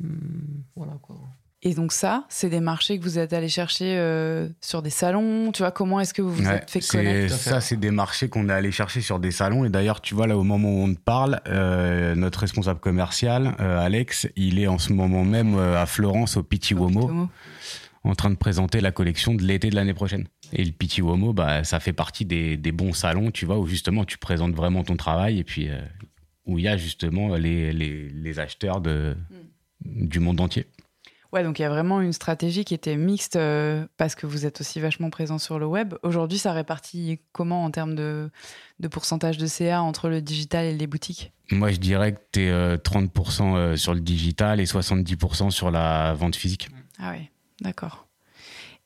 Hmm, voilà quoi. Et donc ça, c'est des marchés que vous êtes allé chercher euh, sur des salons. Tu vois, comment est-ce que vous vous Ouais, êtes fait connaître? ça, c'est des marchés qu'on est allé chercher sur des salons. Et d'ailleurs, tu vois, là, au moment où on te parle, euh, notre responsable commercial, euh, Alex, il est en ce moment même euh, à Florence, au Pitti Uomo, Tomo en train de présenter la collection de l'été de l'année prochaine. Et le Pitti Uomo, bah, ça fait partie des, des bons salons, tu vois, où justement tu présentes vraiment ton travail et puis euh, où il y a justement les, les, les acheteurs de, du monde entier. Ouais, donc il y a vraiment une stratégie qui était mixte euh, parce que vous êtes aussi vachement présent sur le web. Aujourd'hui, ça répartit comment en termes de, de pourcentage de CA entre le digital et les boutiques? Moi, je dirais que tu es 30% euh, sur le digital et 70% sur la vente physique. Ah ouais, d'accord.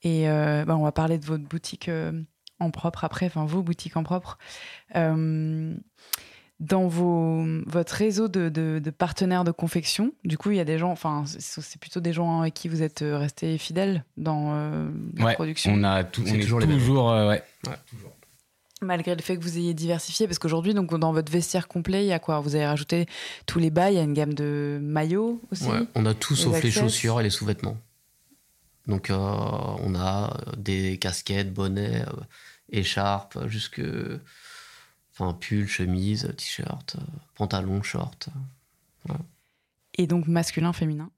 Et euh, bah, on va parler de votre boutique euh, en propre après, enfin vos boutiques en propre. Euh, dans vos, votre réseau de, de- de partenaires de confection, du coup, il y a des gens, enfin, c'est plutôt des gens avec qui vous êtes restés fidèles dans euh, la Ouais, production. On, a tout, C'est on est toujours toujours, les mêmes. euh, ouais. Malgré le fait que vous ayez diversifié, parce qu'aujourd'hui, donc dans votre vestiaire complet, il y a quoi? Vous avez rajouté tous les bas, il y a une gamme de maillots aussi? Ouais, on a tout sauf les chaussures et les sous-vêtements. Donc euh, on a des casquettes, bonnets, euh, écharpes, jusque enfin pull, chemise, t-shirt, euh, pantalon, short. Et donc masculin, féminin?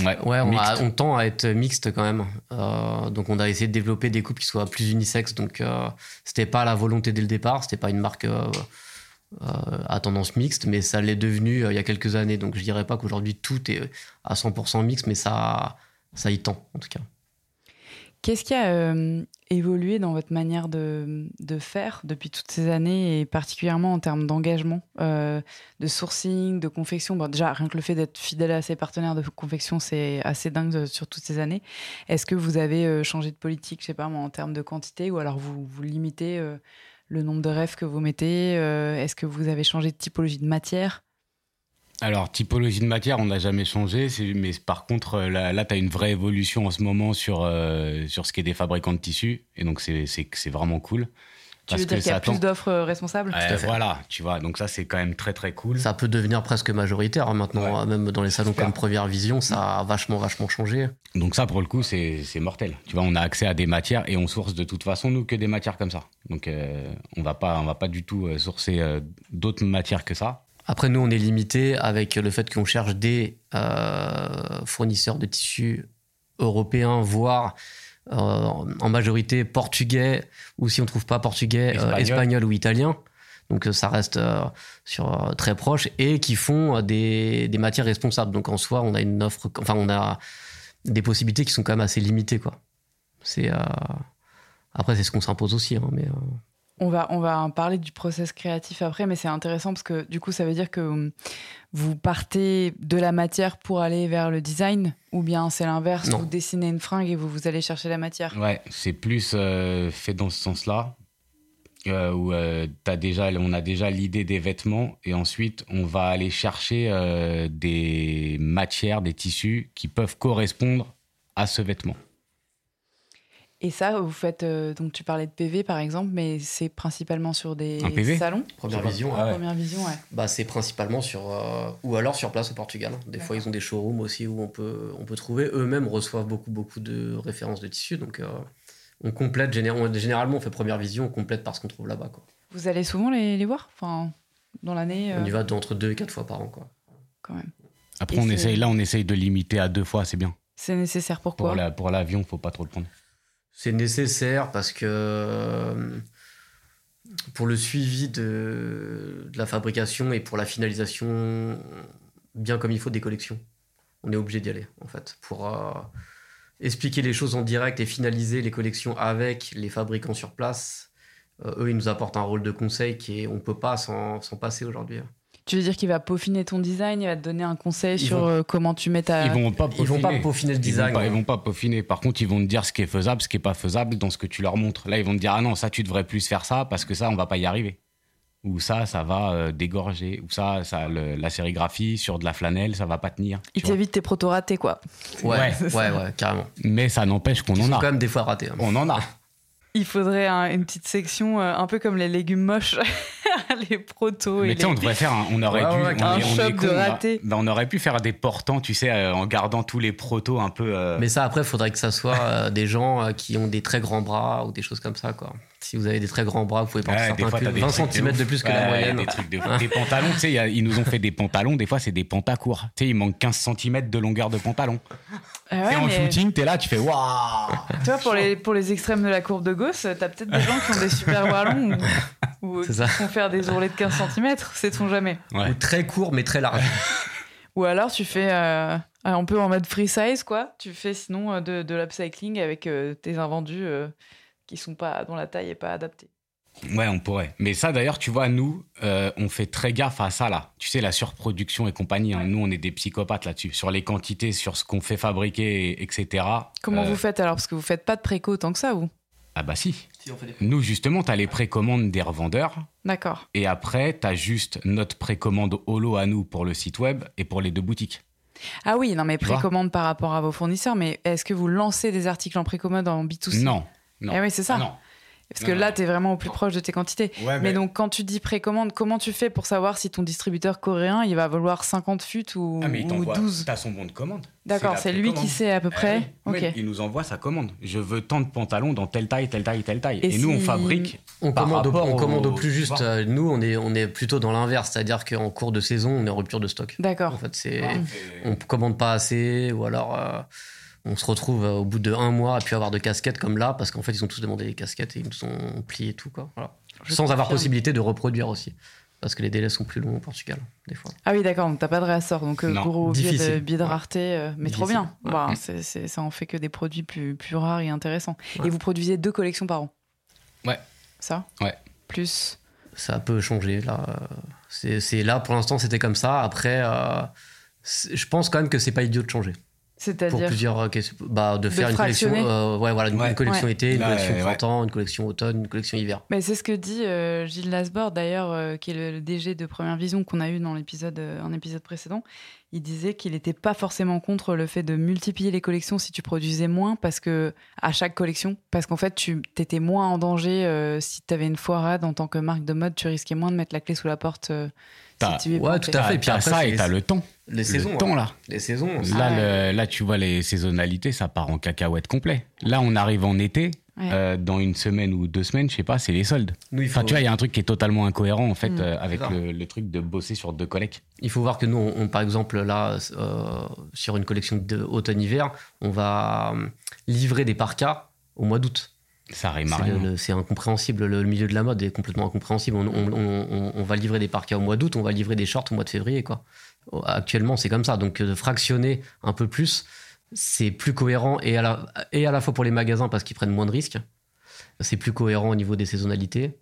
Ouais, Ouais, on, a- on tend à être mixte quand même. Euh, donc on a essayé de développer des coupes qui soient plus unisexes. Donc euh, c'était pas la volonté dès le départ, c'était pas une marque euh, euh, à tendance mixte, mais ça l'est devenu euh, il y a quelques années. Donc je dirais pas qu'aujourd'hui tout est à 100% mixte, mais ça, ça y tend en tout cas. Qu'est-ce qui a euh, évolué dans votre manière de, faire depuis toutes ces années et particulièrement en termes d'engagement, euh, de sourcing, de confection? Bon, Déjà, rien que le fait d'être fidèle à ses partenaires de confection, c'est assez dingue euh, sur toutes ces années. Est-ce que vous avez changé de politique, je sais pas moi, en termes de quantité ou alors vous, vous limitez le nombre de rêves que vous mettez Est-ce que vous avez changé de typologie de matière? Alors, typologie de matière, on n'a jamais changé. Mais par contre, euh, là, là tu as une vraie évolution en ce moment sur, euh, sur ce qui est des fabricants de tissus. Et donc, c'est- c'est c'est vraiment cool. Tu Parce veux dire qu'il y a plus d'offres euh, responsables? Voilà, tu vois. Donc, ça, c'est quand même très, très cool. Ça peut devenir presque majoritaire hein, maintenant, Ouais. même dans les salons Super. comme Première Vision, ça a vachement, vachement changé. Donc, ça, pour le coup, c'est c'est mortel. Tu vois, on a accès à des matières et on source de toute façon, nous, que des matières comme ça. Donc, euh, on va pas, on va pas du tout sourcer euh, d'autres matières que ça. Après, nous, on est limité avec le fait qu'on cherche des euh, fournisseurs de tissus européens, voire euh, en majorité portugais, ou si on trouve pas portugais, euh, Espagnol. ou italien. Donc ça reste sur très proche et qui font des, des matières responsables. Donc en soi, on a une offre, enfin on a des possibilités qui sont quand même assez limitées quoi. C'est après c'est ce qu'on s'impose aussi, hein, mais On va, on va en parler du process créatif après, mais c'est intéressant parce que du coup, ça veut dire que hum, vous partez de la matière pour aller vers le design ou bien c'est l'inverse, vous dessinez une fringue et vous, vous allez chercher la matière? Ouais, c'est plus euh, fait dans ce sens-là. euh, où euh, déjà, on a déjà l'idée des vêtements et ensuite on va aller chercher des matières, des tissus qui peuvent correspondre à ce vêtement. Et ça, vous faites, euh, donc tu parlais de PV par exemple, mais c'est principalement sur des Un PV salons première vision. Ah ouais. Première vision, ouais. Bah, c'est principalement sur. euh, ou alors sur place au Portugal. Des fois, ils ont des showrooms aussi où on peut, on peut trouver. Eux-mêmes reçoivent beaucoup, beaucoup de références de tissus. Donc, euh, on complète. généralement, on fait première vision, on complète par ce qu'on trouve là-bas. Quoi. Vous allez souvent les, les voir? Enfin, Dans l'année On y va d'entre deux et quatre fois par an. Quoi. quand même. Après, Et on essaye, là, on essaye de limiter à deux fois, c'est bien. C'est nécessaire pourquoi Pour la- pour l'avion, faut pas trop le prendre. C'est nécessaire parce que euh, pour le suivi de, la fabrication et pour la finalisation bien comme il faut des collections, on est obligé d'y aller en fait pour euh, expliquer les choses en direct et finaliser les collections avec les fabricants sur place. euh, eux, ils nous apportent un rôle de conseil qui est on peut pas s'en s'en passer aujourd'hui. Tu veux dire qu'il va peaufiner ton design, il va te donner un conseil Ils sur vont- euh, comment tu mets ta. Ils vont pas Ils vont pas peaufiner. peaufiner le Ils design. vont, pas, ils vont pas peaufiner. Par contre, ils vont te dire ce qui est faisable, ce qui est pas faisable dans ce que tu leur montres. Là, ils vont te dire ah non, ça tu devrais plus faire ça parce que ça on va pas y arriver. Ou ça, ça va euh, dégorger. Ou ça, ça le- la sérigraphie sur de la flanelle, ça va pas tenir. Il tu vois. t'évite tes proto ratés quoi. Ouais, Ouais. ouais, ouais, carrément. Mais ça n'empêche qu'on Ils en a. quand même des fois ratés. hein. On en a. Il faudrait un- une petite section euh, un peu comme les légumes moches, les protos et Mais tu sais, on les... devrait faire un, on aurait Ouais, dû, ouais, on, un est- on shop est de con, a- ratés. bah, on aurait pu faire des portants, tu sais, euh, en gardant tous les protos un peu. euh, Mais ça, après, il faudrait que ça soit euh, des gens euh, qui ont des très grands bras ou des choses comme ça, quoi. Si vous avez des très grands bras, vous pouvez porter Ouais, certains fois, plus- t'as des 20 trucs cm de plus que la moyenne. Des trucs de fou. Des pantalons, tu sais, ils nous ont fait des pantalons. Des fois, c'est des pantacourts. Tu sais, il manque 15 cm de longueur de pantalon. Ah ouais, et en mais shooting, t'es là, tu fais waouh Tu vois, pour les, pour les extrêmes de la courbe de Gauss, t'as peut-être des gens qui ont des super bras longs ou, qui ça. font faire des ourlets de 15 cm, sait-on jamais. Ouais. Ou très court, mais très large. Ou alors tu fais euh, un peu en mode free size, quoi. Tu fais sinon euh, de, de l'upcycling avec euh, tes invendus euh, qui sont pas, dont la taille est pas adaptée. Ouais, on pourrait. Mais ça, d'ailleurs, tu vois, nous, euh, on fait très gaffe à ça, là. Tu sais, la surproduction et compagnie. hein. Nous, on est des psychopathes là-dessus. Sur les quantités, sur ce qu'on fait fabriquer, et- etc. Comment Euh, vous faites alors? Parce que vous faites pas de préco tant que ça, vous? Ah bah si. Si on fait des- Nous, justement, t'as les précommandes des revendeurs. D'accord. Et après, t'as juste notre précommande holo à nous pour le site web et pour les deux boutiques. Ah oui, non mais Tu précommande par rapport à vos fournisseurs, mais est-ce que vous lancez des articles en précommande en B2C Non. Non. Eh oui, c'est ça. Ah non. Parce Non, que non, là, tu es vraiment au plus proche de tes quantités. Ouais, mais... donc, quand tu dis précommande, comment tu fais pour savoir si ton distributeur coréen, il va vouloir 50 fûts ou, Ah, mais il ou t'envoie. 12 T'as son bon de commande. D'accord, c'est lui qui sait à peu Eh près. Oui, il nous envoie sa commande. Je veux tant de pantalons dans telle taille, telle taille, telle taille. Et Et, nous, on fabrique. On par commande, au, rapport on commande au au- plus tu juste. Euh, Nous, on est, on est plutôt dans l'inverse, c'est-à-dire qu'en cours de saison, on est en rupture de stock. En D'accord. fait, c'est, Ouais, on commande pas assez, ou alors euh, on se retrouve euh, au bout de un mois à plus avoir de casquettes comme là, parce qu'en fait, ils ont tous demandé des casquettes et ils nous ont plié tout, quoi. Voilà. Sans avoir possibilité de reproduire aussi, parce que les délais sont plus longs au Portugal, des fois. Ah oui, d'accord, donc t'as pas de réassort. Donc, euh, Non, gros biais de, difficile. biais de rareté, euh, mais trop bien. Ouais. Bah, c'est- c'est- ça en fait que des produits plus, plus rares et intéressants. Ouais. Et vous produisez deux collections par an Ouais. Ça Ouais. Plus. Ça peut changer là. euh, C'est, c'est là pour l'instant, c'était comme ça. Après, euh, je pense quand même que c'est pas idiot de changer. Pour C'est-à-dire. plusieurs questions. Bah, de, De faire une collection. euh, ouais, voilà, une, Ouais. une collection Ouais. été, une Là, collection ouais. printemps, une collection automne, une collection hiver. Mais c'est ce que dit euh, Gilles Lasbord, d'ailleurs, euh, qui est le, le DG de Première Vision qu'on a eu dans l'épisode, euh, un épisode précédent. Il disait qu'il n'était pas forcément contre le fait de multiplier les collections si tu produisais moins, parce que à chaque collection, parce qu'en fait, tu étais moins en danger euh, si tu avais une foirade en tant que marque de mode, tu risquais moins de mettre la clé sous la porte. Si Ouais, tout à fait. T'as Et puis après, ça et t'as le temps. Les le saisons. temps, hein. là. Les saisons. Là, Ah le- là, tu vois les saisonnalités, ça part en cacahuète complet. Là, on arrive en été. Ouais. euh, dans une semaine ou deux semaines, je sais pas, c'est les soldes. Nous, Enfin, tu vois, il y a un truc qui est totalement incohérent en fait Mm. euh, avec le, le truc de bosser sur deux collectes. il faut voir que nous, on, on- par exemple, là, euh, sur une collection de automne-hiver, on va livrer des parkas au mois d'août. Ça C'est incompréhensible. Le, le milieu de la mode est complètement incompréhensible. On, on- on- on- on va livrer des parkas au mois d'août, on va livrer des shorts au mois de février. Quoi. Actuellement, c'est comme ça. Donc, euh, de fractionner un peu plus, c'est plus cohérent et à, la, et à la fois pour les magasins parce qu'ils prennent moins de risques. C'est plus cohérent au niveau des saisonnalités.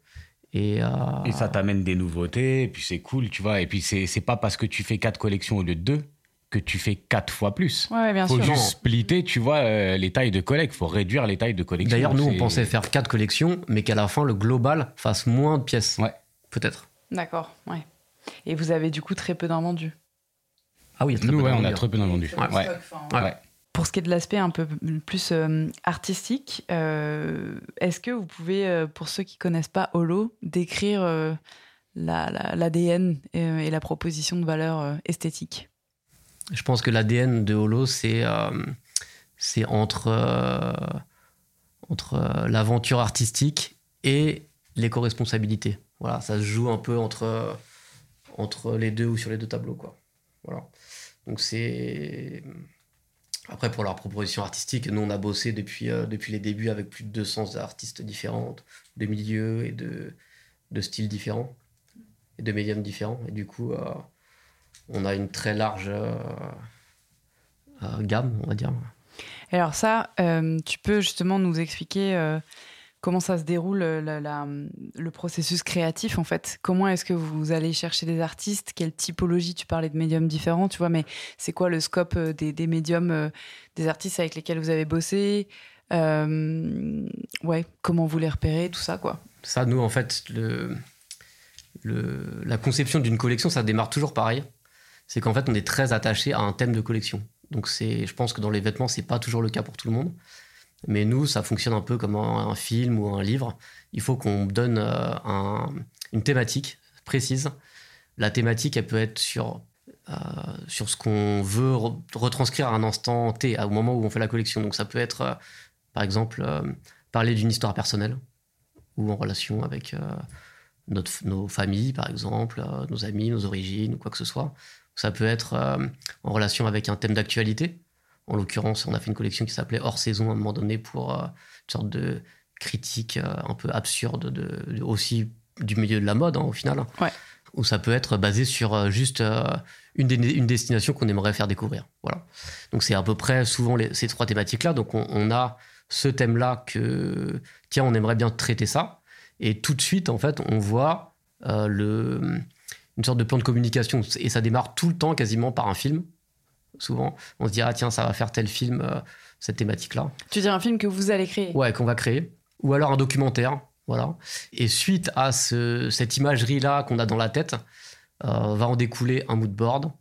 Et, euh, Et ça t'amène des nouveautés, et puis c'est cool, tu vois. Et puis c'est pas parce que tu fais quatre collections au lieu de deux que tu fais quatre fois plus. Ouais, ouais, bien faut sûr. juste splitter, tu vois, euh, les tailles de collecte. Faut réduire les tailles de collection. D'ailleurs, nous, on pensait faire quatre collections, mais qu'à la fin, le global fasse moins de pièces. Ouais. Peut-être. D'accord, ouais. Et vous avez du coup très peu d'invendus. Ah oui, il y a très Nous, peu ouais, on a très peu d'invendus. Ouais. Ouais. Ouais. Ouais. Pour ce qui est de l'aspect un peu plus euh, artistique, euh, est-ce que vous pouvez, euh, pour ceux qui connaissent pas Holo, décrire euh, la- la- l'ADN et, et la proposition de valeur euh, esthétique? Je pense que l'ADN de Holo, c'est euh, c'est entre, euh, entre euh, l'aventure artistique et l'éco-responsabilité. Voilà, ça se joue un peu entre, entre les deux ou sur les deux tableaux. Quoi. Voilà. Donc c'est. Après, pour leur proposition artistique, nous, on a bossé depuis, depuis les débuts avec plus de 200 artistes différents, de milieux et de, de styles différents, et de médiums différents. Et du coup, on a une très large euh, euh, gamme, on va dire. Et alors ça, euh, tu peux justement nous expliquer comment ça se déroule la- la- le processus créatif en fait? Comment est-ce que vous allez chercher des artistes? Quelle typologie? Tu parlais de médiums différents, tu vois, mais c'est quoi le scope des, des médiums, euh, des artistes avec lesquels vous avez bossé? Euh, Ouais, comment vous les repérez, tout ça quoi. Ça, nous, en fait, le, le, la conception d'une collection, ça démarre toujours pareil. C'est qu'en fait, on est très attaché à un thème de collection. Donc, je pense que dans les vêtements, c'est pas toujours le cas pour tout le monde. Mais nous, ça fonctionne un peu comme un, film ou un livre. Il faut qu'on donne euh, un- une thématique précise. La thématique, elle peut être sur, euh, sur ce qu'on veut re- retranscrire à un instant T, au moment où on fait la collection. Donc, ça peut être, euh, par exemple, parler d'une histoire personnelle ou en relation avec notre, nos familles, par exemple, nos amis, nos origines, ou quoi que ce soit. Ça peut être euh, en relation avec un thème d'actualité. En l'occurrence, on a fait une collection qui s'appelait Hors saison à un moment donné pour euh, une sorte de critique euh, un peu absurde de, de- aussi du milieu de la mode, hein, au final. Ouais. Ou ça peut être basé sur juste une, des- une destination qu'on aimerait faire découvrir. Voilà. Donc c'est à peu près souvent les- ces trois thématiques-là. Donc on, on a ce thème-là que, tiens, on aimerait bien traiter ça. Et tout de suite, en fait, on voit euh, le, une sorte de plan de communication. Et ça démarre tout le temps quasiment par un film. Souvent, on se dit, ah tiens, ça va faire tel film, euh, cette thématique-là. Tu dis un film que vous allez créer Ouais, qu'on va créer. Ou alors un documentaire. Voilà. Et suite à ce- cette imagerie-là qu'on a dans la tête, euh, va en découler un mood board.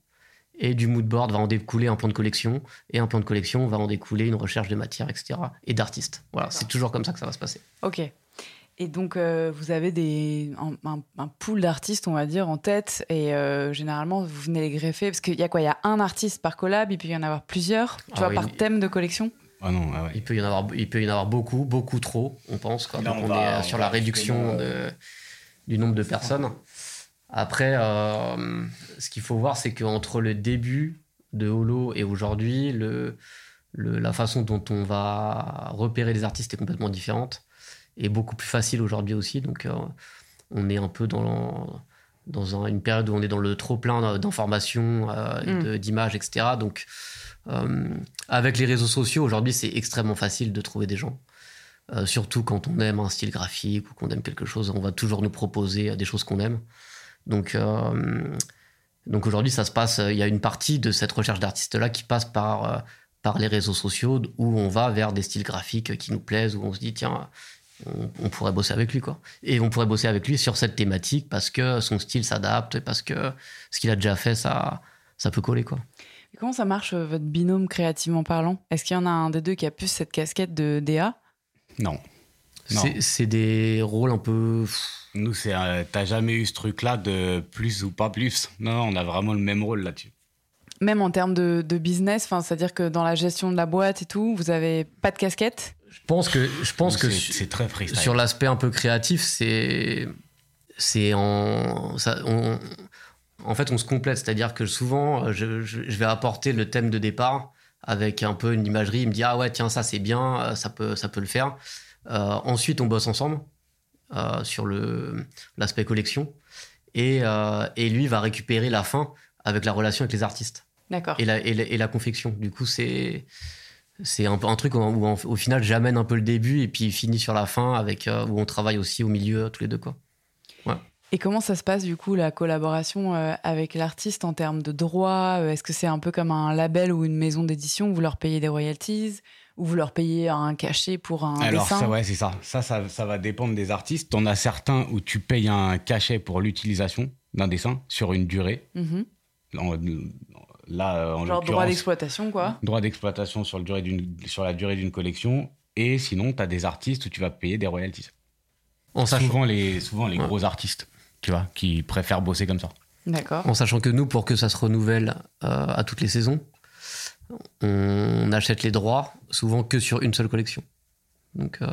Et du mood board va en découler un plan de collection. Et un plan de collection va en découler une recherche de matière, etc. Et d'artistes. Voilà, c'est toujours comme ça que ça va se passer. Ok. Et donc, euh, vous avez des, un, un- un pool d'artistes, on va dire, en tête. Et euh, généralement, vous venez les greffer. Parce qu'il y a quoi? Il y a un artiste par collab, il peut y en avoir plusieurs, tu Ah vois, oui, par mais- thème de collection? Ah non, ah ouais. Il peut y en avoir, il peut y en avoir beaucoup, beaucoup trop, on pense. Quoi. Donc, on on, va- est on sur la réduction du nombre de personnes. Après, euh, ce qu'il faut voir, c'est qu'entre le début de Holo et aujourd'hui, le, le- la façon dont on va repérer les artistes est complètement différente et beaucoup plus facile aujourd'hui aussi. Donc, euh, on est un peu dans, dans un- une période où on est dans le trop plein d'informations, euh, et Mm. d'images, etc. Donc, euh, avec les réseaux sociaux, aujourd'hui, c'est extrêmement facile de trouver des gens. Euh, surtout quand on aime un style graphique ou qu'on aime quelque chose, on va toujours nous proposer des choses qu'on aime. Donc, euh, donc aujourd'hui, ça se passe. Il y a une partie de cette recherche d'artistes-là qui passe par, euh, par les réseaux sociaux où on va vers des styles graphiques qui nous plaisent, où on se dit, tiens, on, on pourrait bosser avec lui, quoi. Et on pourrait bosser avec lui sur cette thématique parce que son style s'adapte et parce que ce qu'il a déjà fait, ça, ça peut coller, quoi. Et comment ça marche, euh, votre binôme créativement parlant? Est-ce qu'il y en a un des deux qui a plus cette casquette de DA Non. C'est- des rôles un peu. Nous, c'est, euh, t'as jamais eu ce truc-là de plus ou pas plus? Non, non, on a vraiment le même rôle là-dessus. Même en termes de, de business, enfin, c'est-à-dire que dans la gestion de la boîte et tout, vous avez pas de casquette? Je pense que, je pense que c'est, su- c'est très freestyle. sur l'aspect un peu créatif, c'est c'est en ça, on- en fait on se complète, c'est-à-dire que souvent je, je- je vais apporter le thème de départ avec un peu une imagerie, il me dit ah ouais tiens ça c'est bien, euh, ça peut ça peut le faire. Euh, ensuite on bosse ensemble euh, sur le l'aspect collection et, euh, et lui va récupérer la fin avec la relation avec les artistes D'accord. et la, et la, et la confection. Du coup, c'est c'est un, peu un truc où, au final j'amène un peu le début et puis il finit sur la fin avec euh, où on travaille aussi au milieu tous les deux quoi. Et comment ça se passe du coup la collaboration euh, avec l'artiste en termes de droits Euh, Est-ce que c'est un peu comme un label ou une maison d'édition où vous leur payez des royalties ou vous leur payez un cachet pour un Alors, dessin? ça, ouais, c'est ça. Ça, ça. ça va dépendre des artistes. T'en as certains où tu payes un cachet pour l'utilisation d'un dessin sur une durée. Mhm. En- Là, euh, en Genre droit d'exploitation quoi droit d'exploitation sur, la durée d'une collection. Et sinon, tu as des artistes où tu vas payer des royalties. En sachant, Souvent les, souvent les Ouais. gros artistes, tu vois, qui préfèrent bosser comme ça. D'accord. en sachant que nous pour que ça se renouvelle euh, à toutes les saisons, on achète les droits souvent que sur une seule collection. Donc euh,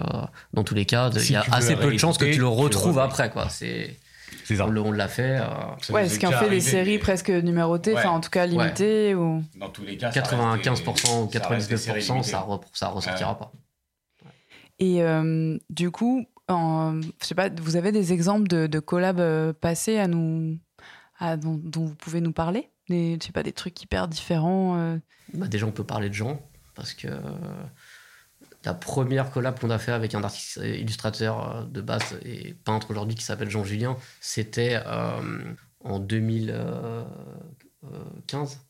dans tous les cas, il Si y a assez peu de chances que tu le rééditer, tu le retrouves après quoi. C'est ça. On, l'a fait. euh, Ouais, ce qui en fait des séries mais presque numérotées, Ouais. enfin en tout cas limitées. Ou... Dans tous les cas, ça reste des- 95% ou ça reste des 99%, séries ça, re- ça ressortira pas. Et euh, du coup, en, je sais pas, vous avez des exemples de, de collabs euh, passés à nous, à, dont, dont vous pouvez nous parler? Des, Je sais pas, des trucs hyper différents. euh. Bah, déjà, on peut parler de Jean, parce que euh, la première collab qu'on a fait avec un artiste illustrateur euh, de base et peintre aujourd'hui qui s'appelle Jean Julien, c'était euh, en 2015.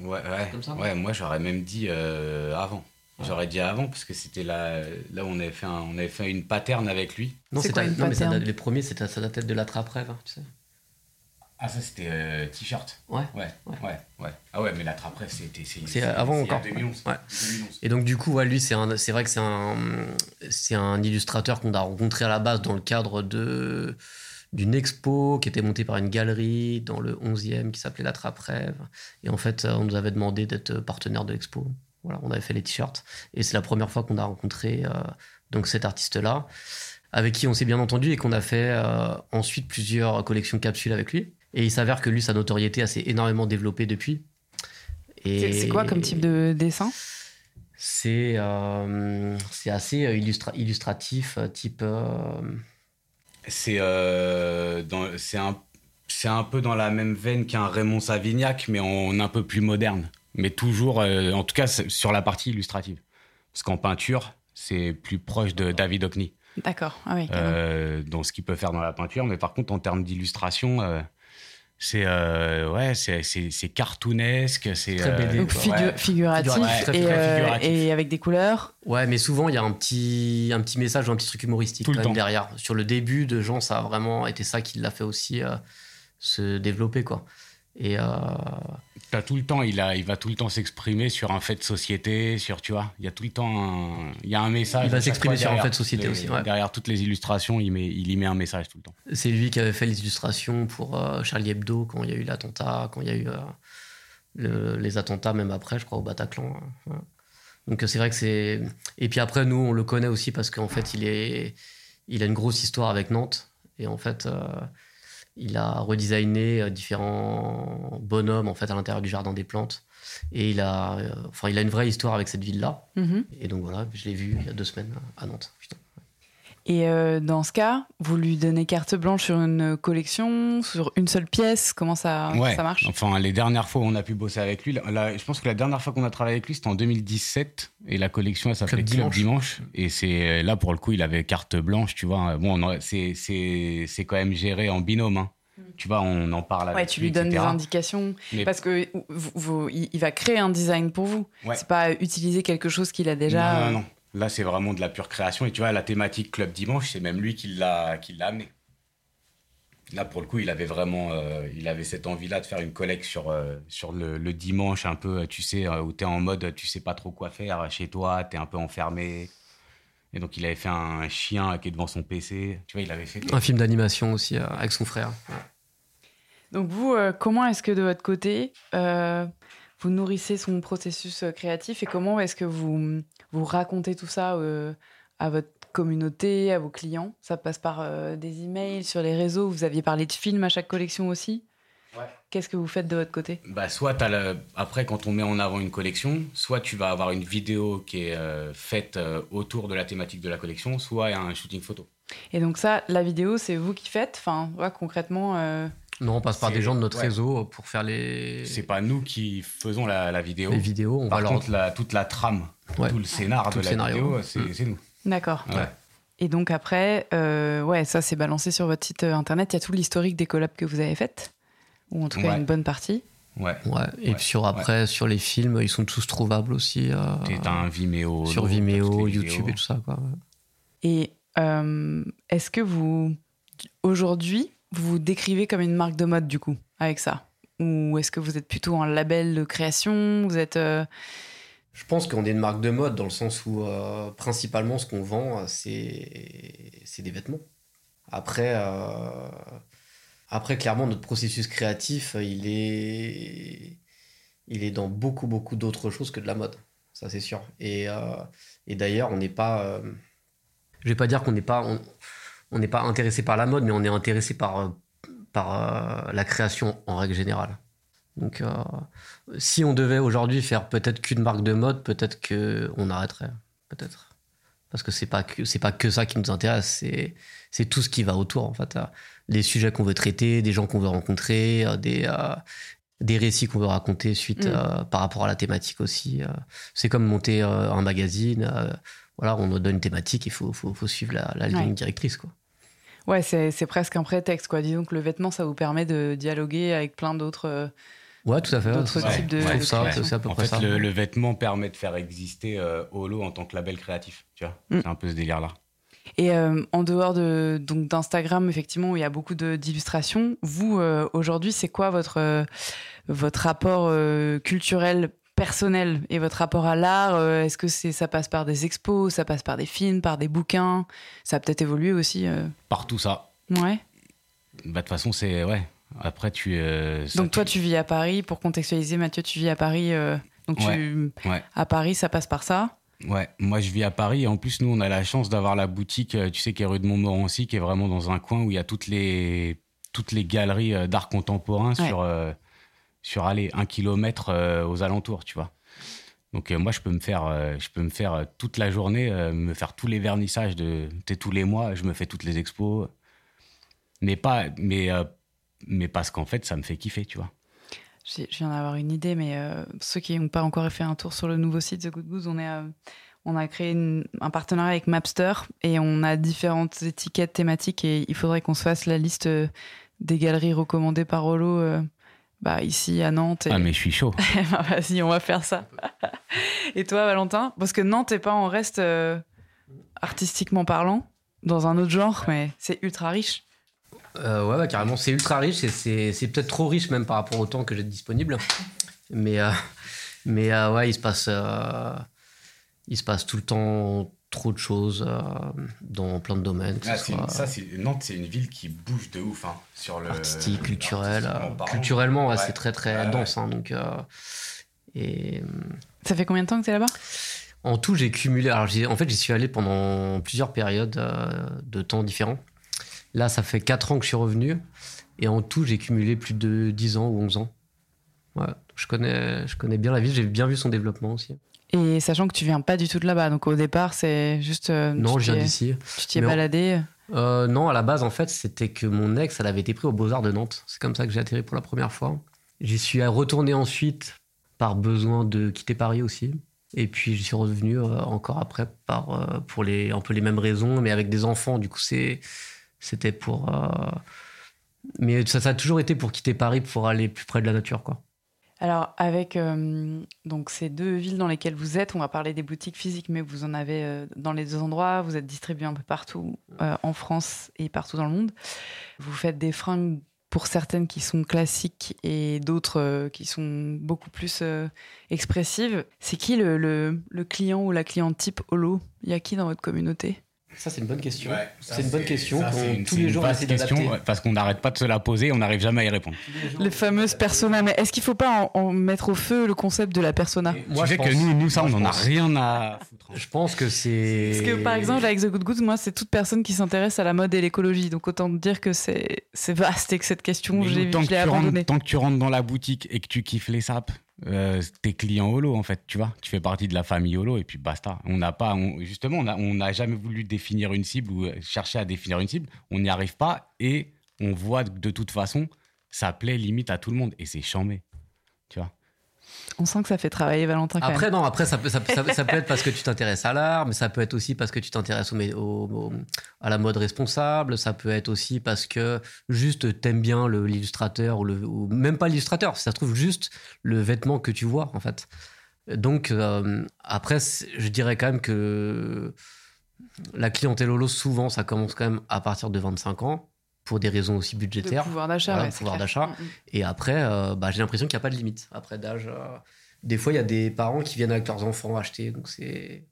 Ouais, ouais. Comme ça? Ouais moi j'aurais même dit euh, avant. J'aurais dit avant parce que c'était là, là où on avait fait, un- on avait fait une pattern avec lui. Non, C'est c'était- quoi une non mais ça pattern? date- les premiers, c'était ça datait de la trappe rêve, hein, tu sais. Ah ça c'était euh, t-shirt. Ouais. Ouais, ouais, ouais, Ah ouais, mais la trappe c'était c'est avant encore. 2011. Ouais. 2011. Et donc du coup, ouais, lui, c'est vrai que c'est un, un illustrateur qu'on a rencontré à la base dans le cadre de d'une expo qui était montée par une galerie dans le 11e qui s'appelait La Trappe Rêve. Et en fait, on nous avait demandé d'être partenaire de l'expo. Voilà, on avait fait les t-shirts. Et c'est la première fois qu'on a rencontré euh, donc cet artiste-là, avec qui on s'est bien entendu et qu'on a fait euh, ensuite plusieurs collections capsules avec lui. Et il s'avère que lui, sa notoriété s'est énormément développée depuis. Et- C'est quoi comme type de dessin? C'est euh, c'est assez euh, illustra- illustratif, euh, type. euh, C'est euh, un, c'est un peu dans la même veine qu'un Raymond Savignac, mais en un peu plus moderne. Mais toujours, euh, en tout cas, sur la partie illustrative. Parce qu'en peinture, c'est plus proche de David Hockney, D'accord. Ah oui, euh, dans ce qu'il peut faire dans la peinture. Mais par contre, en termes d'illustration, euh, c'est euh, ouais, c'est cartoonesque, c'est Très BD, Donc quoi. figu- ouais. figuratif, et, très euh, figuratif. et avec des couleurs. Ouais, mais souvent il y a un petit, un petit message ou un petit truc humoristique Tout le quand même temps. derrière. Sur le début de Jean, ça a vraiment été ça qui l'a fait aussi euh, se développer, quoi. Et euh, tout le temps, il, a, il va tout le temps s'exprimer sur un fait de société, sur, tu vois, il y a tout le temps un, il y a un message. Il va s'exprimer sur un fait de société les- aussi, ouais. Derrière toutes les illustrations, il, met, il y met un message tout le temps. c'est lui qui avait fait les illustrations pour euh, Charlie Hebdo quand il y a eu l'attentat, quand il y a eu euh, le- les attentats, même après, je crois, au Bataclan. hein. Ouais. Donc c'est vrai que c'est. Et puis après, nous, on le connaît aussi parce qu'en fait, il, est... il a une grosse histoire avec Nantes. Et en fait, il a redesigné euh, différents bonhommes en fait, à l'intérieur du jardin des plantes. Et il a, euh, enfin, il a une vraie histoire avec cette ville-là. Mhm. Et donc voilà, je l'ai vu il y a deux semaines à Nantes. Putain. Et euh, dans ce cas, vous lui donnez carte blanche sur une collection, sur une seule pièce Comment ça, ouais. ça marche? Enfin, les dernières fois où on a pu bosser avec lui, là, là, je pense que la dernière fois qu'on a travaillé avec lui, c'était en 2017. Et la collection, elle s'appelait Club Dimanche. Dimanche. Et c'est là, pour le coup, il avait carte blanche, tu vois. Bon, c'est c'est- c'est quand même géré en binôme. hein. Tu vois, on en parle avec Ouais, tu lui donnes des indications. Mais- Parce que vous- vous- il il va créer un design pour vous. Ouais. C'est pas utiliser quelque chose qu'il a déjà. Non, non, non. Là, c'est vraiment de la pure création. Et tu vois, la thématique Club Dimanche, c'est même lui qui l'a qui l'a amené. Là, pour le coup, il avait vraiment euh, il avait cette envie-là de faire une collecte sur, euh, sur le, le dimanche, un peu, tu sais, euh, où tu es en mode, tu sais pas trop quoi faire chez toi, tu es un peu enfermé. Et donc, il avait fait un chien qui est devant son PC. Tu vois, il avait fait. Un film d'animation aussi euh, avec son frère. Ouais. Donc vous, euh, comment est-ce que de votre côté, euh, vous nourrissez son processus euh, créatif et comment est-ce que vous, vous racontez tout ça euh, à votre communauté, à vos clients Ça passe par euh, des emails, sur les réseaux. Vous aviez parlé de films à chaque collection aussi. Ouais. Qu'est-ce que vous faites de votre côté? Bah, soit le... après, quand on met en avant une collection, soit tu vas avoir une vidéo qui est euh, faite euh, autour de la thématique de la collection, soit un shooting photo. Et donc ça, la vidéo, c'est vous qui faites? Enfin, ouais, concrètement, euh, Non, on passe par des gens de notre ouais. réseau pour faire les, C'est pas nous qui faisons la, la vidéo. les vidéos. On Par va leur... contre, la, toute la trame, Ouais. tout le scénar Tout de le la scénario. vidéo, c'est Mm. c'est nous. d'accord. Ouais. Et donc après, euh, ouais, ça c'est balancé sur votre site euh, internet. Il y a tout l'historique des collabs que vous avez faites, ou en tout cas Ouais. une bonne partie. Ouais. Ouais. Et Ouais. puis sur après, sur les films, ils sont tous trouvables aussi. euh, un Vimeo. sur Vimeo, YouTube vidéos. et tout ça. Quoi. Et euh, est-ce que vous, aujourd'hui, vous vous décrivez comme une marque de mode du coup, avec ça? Ou est-ce que vous êtes plutôt un label de création? Vous êtes. euh, Je pense qu'on est une marque de mode dans le sens où euh, principalement ce qu'on vend, euh, c'est des vêtements. Après, après, clairement, notre processus créatif, il est, il est dans beaucoup, beaucoup d'autres choses que de la mode. Ça, c'est sûr. Et, et d'ailleurs, on n'est pas. je vais pas dire qu'on n'est pas. On n'est pas intéressé par la mode, mais on est intéressé par, euh, par euh, la création en règle générale. Donc, euh, si on devait aujourd'hui faire peut-être qu'une marque de mode, peut-être qu'on arrêterait. Peut-être. Parce que c'est pas que c'est pas que ça qui nous intéresse, c'est c'est tout ce qui va autour en fait. Les sujets qu'on veut traiter, des gens qu'on veut rencontrer, des euh, des récits qu'on veut raconter suite Mm. euh, par rapport à la thématique aussi. C'est comme monter un magazine. voilà, on nous donne une thématique, il faut, faut, faut suivre la, la ligne directrice. Quoi. Ouais, c'est presque un prétexte, quoi. Disons que le vêtement, ça vous permet de dialoguer avec plein d'autres. euh, Ouais, tout à fait. D'autres ça. types de- Je trouve de ça, création. c'est à peu En près fait, ça. le, le vêtement permet de faire exister euh, Holo en tant que label créatif. Tu vois, Mm. c'est un peu ce délire-là. Et euh, en dehors de donc d'Instagram, effectivement, où il y a beaucoup de- d'illustrations, vous euh, aujourd'hui, c'est quoi votre euh, votre rapport euh, culturel personnel et votre rapport à l'art euh, Est-ce que c'est ça passe par des expos, ça passe par des films, par des bouquins? Ça a peut-être évolué aussi. euh? Partout ça. Ouais. Bah, de toute façon, c'est. Ouais. Après, tu. euh, ça, Donc toi, tu vis à Paris. Pour contextualiser, Mathieu, tu vis à Paris. euh, donc tu, Ouais. à Paris, ça passe par ça? Ouais, moi je vis à Paris et en plus nous on a la chance d'avoir la boutique, tu sais, qui est rue de Montmorency, qui est vraiment dans un coin où il y a toutes les toutes les galeries d'art contemporain Ouais. sur euh, sur allez un kilomètre euh, aux alentours, tu vois. Donc euh, moi je peux me faire euh, je peux me faire toute la journée, me faire tous les vernissages de tous les mois, je me fais toutes les expos, mais pas mais mais parce qu'en fait ça me fait kiffer, tu vois. J'ai- Je viens d'avoir une idée, mais ceux qui n'ont pas encore fait un tour sur le nouveau site The Good Goose, on, est, on a créé un partenariat avec Mapster et on a différentes étiquettes thématiques et il faudrait qu'on se fasse la liste des galeries recommandées par Rollo bah, ici à Nantes. Et... Ah mais je suis chaud. Bah, Vas-y, on va faire ça. et toi, Valentin? Parce que Nantes n'est pas en reste euh, artistiquement parlant, dans un autre genre, mais c'est ultra riche. Euh, ouais, ouais, carrément, c'est ultra riche et c'est c'est peut-être trop riche même par rapport au temps que j'ai disponible. Mais, euh, mais euh, ouais, il se, passe, euh, il se passe tout le temps trop de choses euh, dans plein de domaines. ce soit Nantes, c'est une ville qui bouge de ouf hein, sur le artistique, culturel. euh, culturellement, ouais, Ouais. c'est très très Ouais, dense. hein, donc, euh, et euh, Ça fait combien de temps que tu es là-bas? en tout, j'ai cumulé. Alors, j'ai- en fait, j'y suis allé pendant plusieurs périodes euh, de temps différents. Là, ça fait 4 ans que je suis revenu. Et en tout, j'ai cumulé plus de 10 ans ou 11 ans. Ouais, je, connais, je connais bien la ville. J'ai bien vu son développement aussi. Et sachant que tu viens pas du tout de là-bas, donc au départ, c'est juste. euh, non, je viens d'ici. Tu t'y es on- baladé. Euh, non, à la base, en fait, c'était que mon ex, elle avait été prise au Beaux-Arts de Nantes. C'est comme ça que j'ai atterri pour la première fois. J'y suis retourné ensuite par besoin de quitter Paris aussi. Et puis, j'y suis revenu euh, encore après par, pour les, un peu les mêmes raisons, mais avec des enfants. Du coup, c'était pour. euh, Mais ça, ça a toujours été pour quitter Paris pour aller plus près de la nature, quoi. Alors, avec euh, donc ces deux villes dans lesquelles vous êtes, on va parler des boutiques physiques, mais vous en avez euh, dans les deux endroits. Vous êtes distribué un peu partout euh, en France et partout dans le monde. Vous faites des fringues pour certaines qui sont classiques et d'autres qui sont beaucoup plus expressives. C'est qui le, le- le client ou la cliente type holo? Il y a qui dans votre communauté? Ça, c'est une bonne question. Ouais, c'est une bonne question ça, une- tous les jours on vaste essaie d'adapter. question, ouais, parce qu'on n'arrête pas de se la poser et on n'arrive jamais à y répondre. Les fameuses personas. Mais est-ce qu'il faut pas en, en mettre au feu le concept de la persona Moi, tu sais je que pense- nous, nous ça, moi, on je en a rien à foutre. hein. Je pense que c'est. Parce que par exemple, avec The Good Goods, moi, c'est toute personne qui s'intéresse à la mode et l'écologie. Donc autant te dire que c'est vaste et que cette question, que rentres, abandonnée. tant que tu rentres dans la boutique et que tu kiffes les sapes, euh, t'es client holo en fait, tu vois. Tu fais partie de la famille holo et puis basta. On n'a pas, on- justement, on n'a jamais voulu définir une cible ou euh, chercher à définir une cible. On n'y arrive pas et on voit de toute façon, ça plaît limite à tout le monde et c'est chambé, tu vois. On sent que ça fait travailler Valentin quand Après, même. non, après, ça peut, ça, peut- ça peut- ça peut être parce que tu t'intéresses à l'art, mais ça peut être aussi parce que tu t'intéresses au, au- au- à la mode responsable, ça peut être aussi parce que juste t'aimes bien le- l'illustrateur, ou, le, ou même pas l'illustrateur, ça se trouve juste le vêtement que tu vois, en fait. Donc, euh, après, je dirais quand même que la clientèle holo, souvent, ça commence quand même à partir de 25 ans, pour des raisons aussi De budgétaires. pouvoir d'achat, Voilà, ouais, de pouvoir d'achat. Mm, mm. Et après, euh, bah, j'ai l'impression qu'il n'y a pas de limite. Après d'âge, euh, des fois, il y a des parents qui viennent avec leurs enfants acheter. Donc c'est...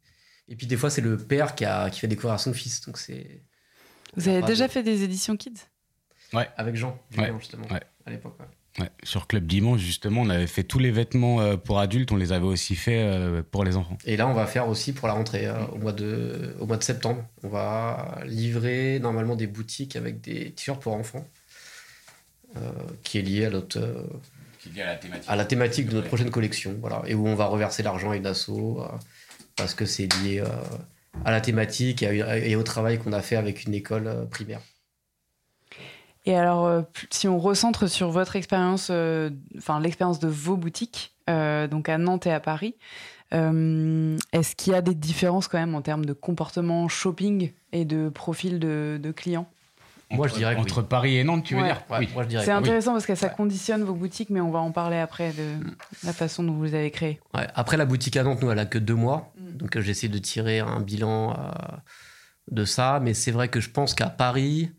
Et puis des fois, c'est le père qui, a, qui fait découvrir à son fils. Donc c'est Vous avez déjà de- fait des éditions kids? Avec Jean, Ouais, justement, ouais. à l'époque. Ouais. Sur Club Dimanche, justement, on avait fait tous les vêtements euh, pour adultes, on les avait aussi fait euh, pour les enfants. Et là, on va faire aussi pour la rentrée euh, au, mois de, au mois de septembre. On va livrer normalement des boutiques avec des t-shirts pour enfants, euh, qui est lié à, notre, euh, à la thématique. à la thématique de notre prochaine collection. Voilà, et où on va reverser l'argent à une asso euh, parce que c'est lié euh, à la thématique et, à- et au travail qu'on a fait avec une école primaire. Et alors, euh, si on recentre sur votre expérience, euh, enfin l'expérience de vos boutiques, euh, donc à Nantes et à Paris, euh, est-ce qu'il y a des différences quand même en termes de comportement shopping et de profil de, de clients? Moi, je dirais que Entre Paris et Nantes, tu veux Ouais. dire? Ouais, Oui. moi, je dirais C'est oui. intéressant parce que ça Ouais. conditionne vos boutiques, mais on va en parler après de la façon dont vous les avez créées. Ouais, Après, la boutique à Nantes, nous, elle a que deux mois. Donc, euh, j'essaie de tirer un bilan euh, de ça. Mais c'est vrai que je pense qu'à Paris, euh,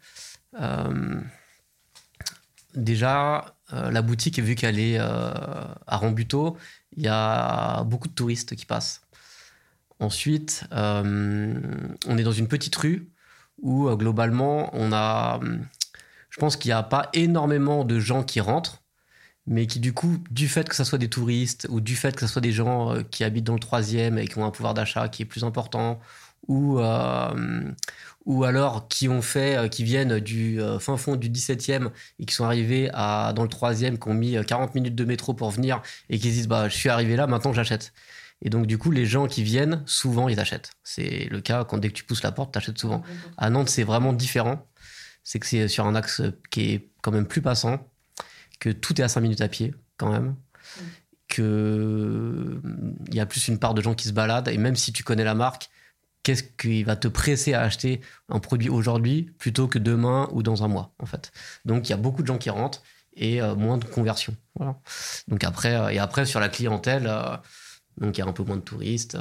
déjà, euh, la boutique, vu qu'elle est euh, à Rambuteau, il y a beaucoup de touristes qui passent. Ensuite, euh, on est dans une petite rue où, euh, globalement, on a. Je pense qu'il n'y a pas énormément de gens qui rentrent mais qui du coup, du fait que ce soit des touristes ou du fait que ce soit des gens euh, qui habitent dans le troisième et qui ont un pouvoir d'achat qui est plus important, ou, euh, ou alors qui ont fait, euh, qui viennent du euh, fin fond du 17e et qui sont arrivés à, dans le troisième, qui ont mis euh, 40 minutes de métro pour venir et qui se disent bah je suis arrivé là, maintenant j'achète. Et donc du coup, les gens qui viennent, souvent ils achètent. C'est le cas quand dès que tu pousses la porte, t'achètes souvent. À Nantes, c'est vraiment différent. C'est que c'est sur un axe qui est quand même plus passant, que tout est à 5 minutes à pied, quand même. Que il y a plus une part de gens qui se baladent. Et même si tu connais la marque, qu'est-ce qui va te presser à acheter un produit aujourd'hui plutôt que demain ou dans un mois, en fait. Donc il y a beaucoup de gens qui rentrent et euh, moins de conversion. Donc après, euh, et après sur la clientèle, euh, donc il y a un peu moins de touristes.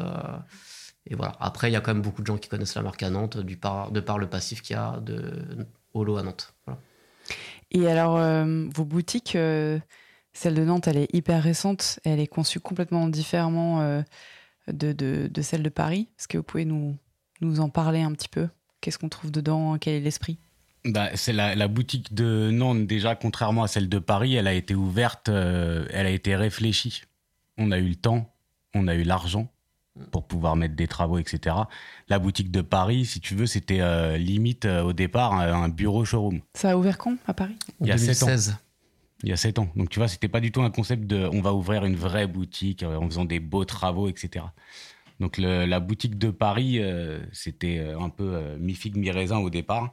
et voilà. Après, il y a quand même beaucoup de gens qui connaissent la marque à Nantes, du par, de par le passif qu'il y a de Holo à Nantes. Et alors, vos boutiques, celle de Nantes, elle est hyper récente. Elle est conçue complètement différemment de, de, de celle de Paris. Est-ce que vous pouvez nous, nous en parler un petit peu? Qu'est-ce qu'on trouve dedans? Quel est l'esprit? Bah, c'est la, la boutique de Nantes, déjà, contrairement à celle de Paris, elle a été ouverte, euh, elle a été réfléchie. On a eu le temps, on a eu l'argent pour pouvoir mettre des travaux, etc. La boutique de Paris, si tu veux, c'était euh, limite euh, au départ un, un bureau showroom. Ça a ouvert quand? À Paris? Il y a sept ans. 2016. Il y a 7 ans. Donc tu vois, c'était pas du tout un concept de on va ouvrir une vraie boutique euh, en faisant des beaux travaux, etc. Donc la boutique de Paris, euh, c'était euh, un peu euh, mi-figue, mi-raisin au départ.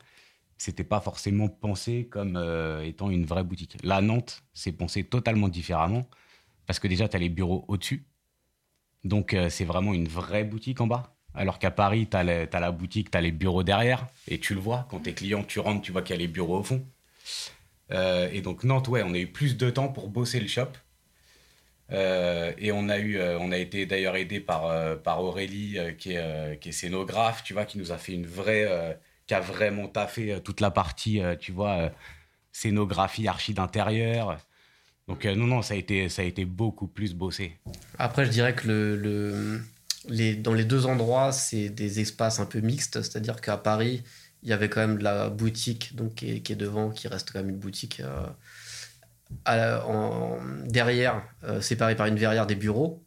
C'était pas forcément pensé comme étant une vraie boutique. Là, Nantes, c'est pensé totalement différemment parce que déjà, tu as les bureaux au-dessus. Donc c'est vraiment une vraie boutique en bas. Alors qu'à Paris, tu as, la boutique, tu as les bureaux derrière et tu le vois. Quand tu es client, tu rentres, tu vois qu'il y a les bureaux au fond. Euh, et donc Nantes, ouais, on a eu plus de temps pour bosser le shop. Euh, et on a eu, euh, on a été d'ailleurs aidé par par Aurélie qui est qui est scénographe, tu vois, qui nous a fait une vraie, qui a vraiment taffé toute la partie, tu vois, scénographie, archi d'intérieur. Donc non non, ça a été ça a été beaucoup plus bossé. Après, je dirais que le, le- les, dans les deux endroits, c'est des espaces un peu mixtes. C'est-à-dire qu'à Paris, il y avait quand même la boutique donc, qui, est, qui est devant, qui reste quand même une boutique euh, à la- en- derrière, euh, séparée par une verrière des bureaux.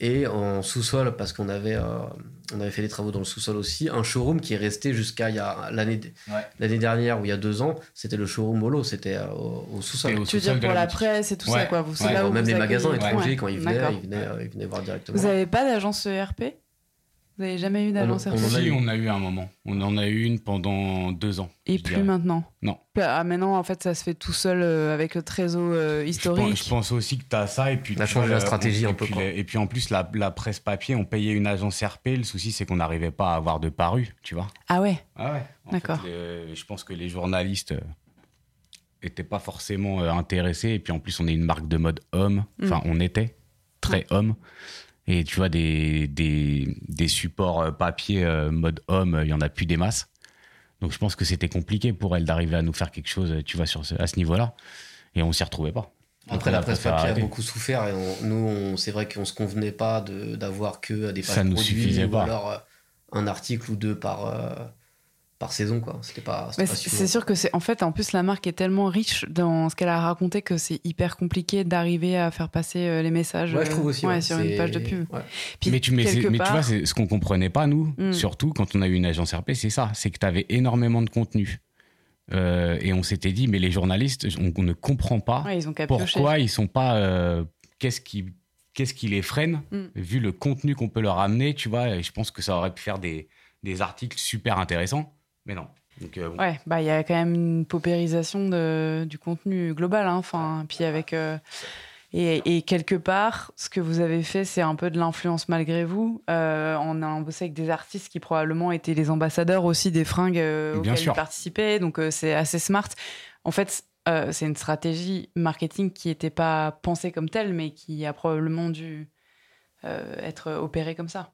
Et en sous-sol, parce qu'on avait, euh, on avait fait des travaux dans le sous-sol aussi, un showroom qui est resté jusqu'à il y a l'année Ouais. l'année dernière ou il y a deux ans, c'était le showroom Holo, c'était euh, au, au sous-sol. Tu veux dire de pour la presse et tout Ouais. ça, quoi. Vous, Ouais. là où même vous les magasins étrangers, Ouais. quand ils venaient, ils venaient, ils venaient voir directement. Vous n'avez pas d'agence ERP Vous n'avez jamais eu d'agence On- on a Si, eu. on a eu un moment. On en a eu une pendant deux ans. Et plus dirais. maintenant Non. Ah, maintenant, en fait, ça se fait tout seul euh, avec le trésor euh, Je pense, historique. je pense aussi que tu as ça. Et puis, On a tu changé la stratégie on- un peu, puis et puis en plus, la, la presse papier, on payait une agence RP. Le souci, c'est qu'on n'arrivait pas à avoir de paru, tu vois. Ah ouais Ah ouais. D'accord. je pense que les journalistes n'étaient pas forcément euh, intéressés. Et puis en plus, on est une marque de mode homme. Enfin, on était très homme. Et tu vois, des, des, des supports euh, papier euh, mode homme, il y en a plus des masses. Donc je pense que c'était compliqué pour elle d'arriver à nous faire quelque chose, tu vois, sur ce- à ce niveau-là. Et on s'y retrouvait pas. Après, la presse papier a beaucoup souffert et on- nous, c'est vrai qu'on se convenait pas de- d'avoir que des pages Ça nous produits suffisait ou pas. alors euh, un article ou deux par, euh, par saison, quoi. C'était pas. c'est sûr que c'est en fait en plus la marque est tellement riche dans ce qu'elle a raconté que c'est hyper compliqué d'arriver à faire passer euh, les messages Ouais, je trouve euh, aussi. ouais, ouais, sur une page de pub. ouais. Puis mais tu, mais, mais tu vois, c'est ce qu'on comprenait pas, nous, Mm. surtout quand on a eu une agence RP, c'est ça. C'est que tu avais énormément de contenu. Euh, et on s'était dit, mais les journalistes, on, on ne comprend pas Ouais, ils ont qu'à piocher. pourquoi ils sont pas. euh, Qu'est-ce qui, qu'est-ce qui les freine, Mm. vu le contenu qu'on peut leur amener, tu vois. Et je pense que ça aurait pu faire des, des articles super intéressants. Mais non. Donc, euh, bon. Ouais, bah il y a quand même une paupérisation de, du contenu global, hein, enfin, puis avec euh, et, et quelque part, ce que vous avez fait, c'est un peu de l'influence malgré vous. Euh, on a bossé avec des artistes qui probablement étaient les ambassadeurs aussi des fringues auxquelles ils participaient, donc c'est assez smart. En fait, c'est une stratégie marketing qui n'était pas pensée comme telle, mais qui a probablement dû être opérée comme ça.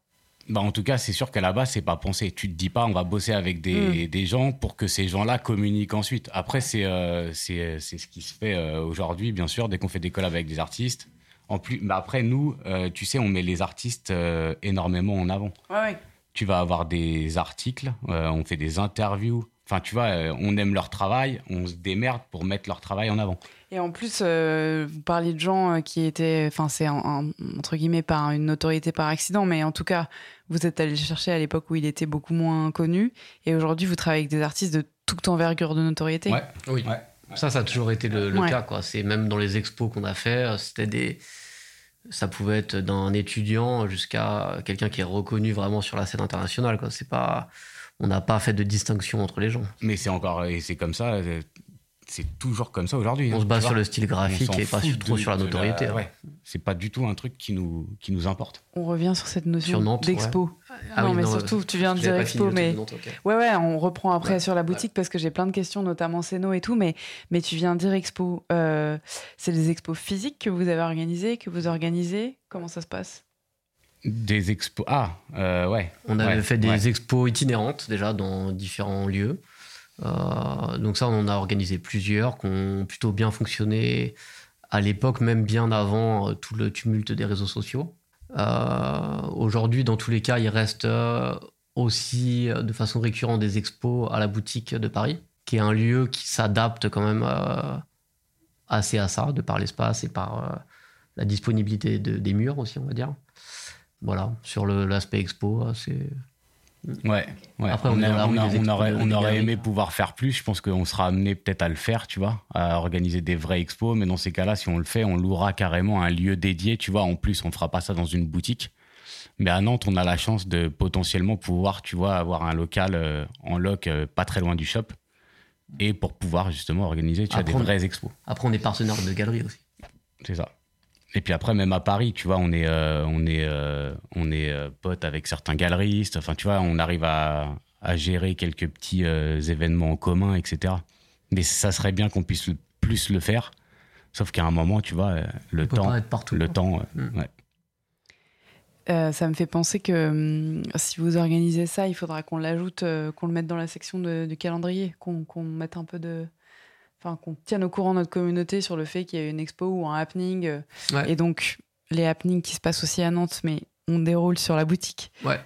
Bah, en tout cas, c'est sûr qu'à la base, c'est pas pensé. Tu te dis pas, on va bosser avec des, Mm. des gens pour que ces gens-là communiquent ensuite. Après, c'est euh, c'est c'est ce qui se fait euh, aujourd'hui, bien sûr, dès qu'on fait des collabs avec des artistes. En plus, mais après, nous, euh, tu sais, on met les artistes euh, énormément en avant. Ouais, ouais. Tu vas avoir des articles, euh, on fait des interviews. Enfin, tu vois, euh, on aime leur travail, on se démerde pour mettre leur travail en avant. Et en plus, euh, vous parliez de gens euh, qui étaient, enfin, c'est un- un- entre guillemets par une notoriété par accident, mais en tout cas, vous êtes allé le chercher à l'époque où il était beaucoup moins connu, et aujourd'hui, vous travaillez avec des artistes de toute envergure de notoriété. Ouais. Oui. Ouais. Ça, ça a toujours été le, le Ouais. cas, quoi. C'est même dans les expos qu'on a fait, c'était des. Ça pouvait être d'un étudiant jusqu'à quelqu'un qui est reconnu vraiment sur la scène internationale, quoi. C'est pas. On n'a pas fait de distinction entre les gens. Mais c'est encore, et c'est comme ça, c'est toujours comme ça aujourd'hui. On hein, se base sur le style graphique On et pas sur- trop de- sur la notoriété. hein. ouais. C'est pas du tout un truc qui nous, qui nous importe. On revient sur cette notion Sur Nantes, d'expo. Ah non, oui, mais non, surtout, tu viens de dire expo, mais Nantes. Ouais, ouais, on reprend après Ouais, sur la boutique parce que j'ai plein de questions, notamment Céno et tout, mais, mais tu viens de dire expo. Euh, c'est des expos physiques que vous avez organisées, que vous organisez Comment ça se passe? Des expos. Ah, euh, ouais. On avait Ouais, fait des ouais. expos itinérantes déjà dans différents lieux. Euh, donc ça, on en a organisé plusieurs qui ont plutôt bien fonctionné à l'époque, même bien avant euh, tout le tumulte des réseaux sociaux. Euh, Aujourd'hui, dans tous les cas, il reste aussi de façon récurrente des expos à la boutique de Paris, qui est un lieu qui s'adapte quand même assez à ça, de par l'espace et par la disponibilité de- des murs aussi, on va dire. Voilà, sur l'aspect expo, euh, c'est Ouais, ouais. Après, on a- on a- des aurait, des on aurait aimé pouvoir faire plus. Je pense qu'on sera amené peut-être à le faire, tu vois, à organiser des vrais expos. Mais dans ces cas-là, si on le fait, on louera carrément un lieu dédié, tu vois. En plus, on fera pas ça dans une boutique. Mais à Nantes, on a la chance de potentiellement pouvoir, tu vois, avoir un local euh, en loc euh, pas très loin du shop. Et pour pouvoir justement organiser, tu vois, des Après, on- vrais expos. Après, on est partenaire de galeries aussi. C'est ça. Et puis après, même à Paris, tu vois, on est, euh, on est, euh, on est euh, potes avec certains galeristes. Enfin, tu vois, on arrive à, à gérer quelques petits euh, événements en commun, etc. Mais ça serait bien qu'on puisse le- plus le faire. Sauf qu'à un moment, tu vois, euh, le On temps, être partout. le quoi. temps, euh, Mm. ouais. Euh, ça me fait penser que hum, si vous organisez ça, il faudra qu'on l'ajoute, euh, qu'on le mette dans la section de- du calendrier, qu'on qu'on mette un peu de. Enfin, qu'on tienne au courant notre communauté sur le fait qu'il y a une expo ou un happening. euh, Ouais. Et donc, les happenings qui se passent aussi à Nantes, mais on déroule sur la boutique. Ouais.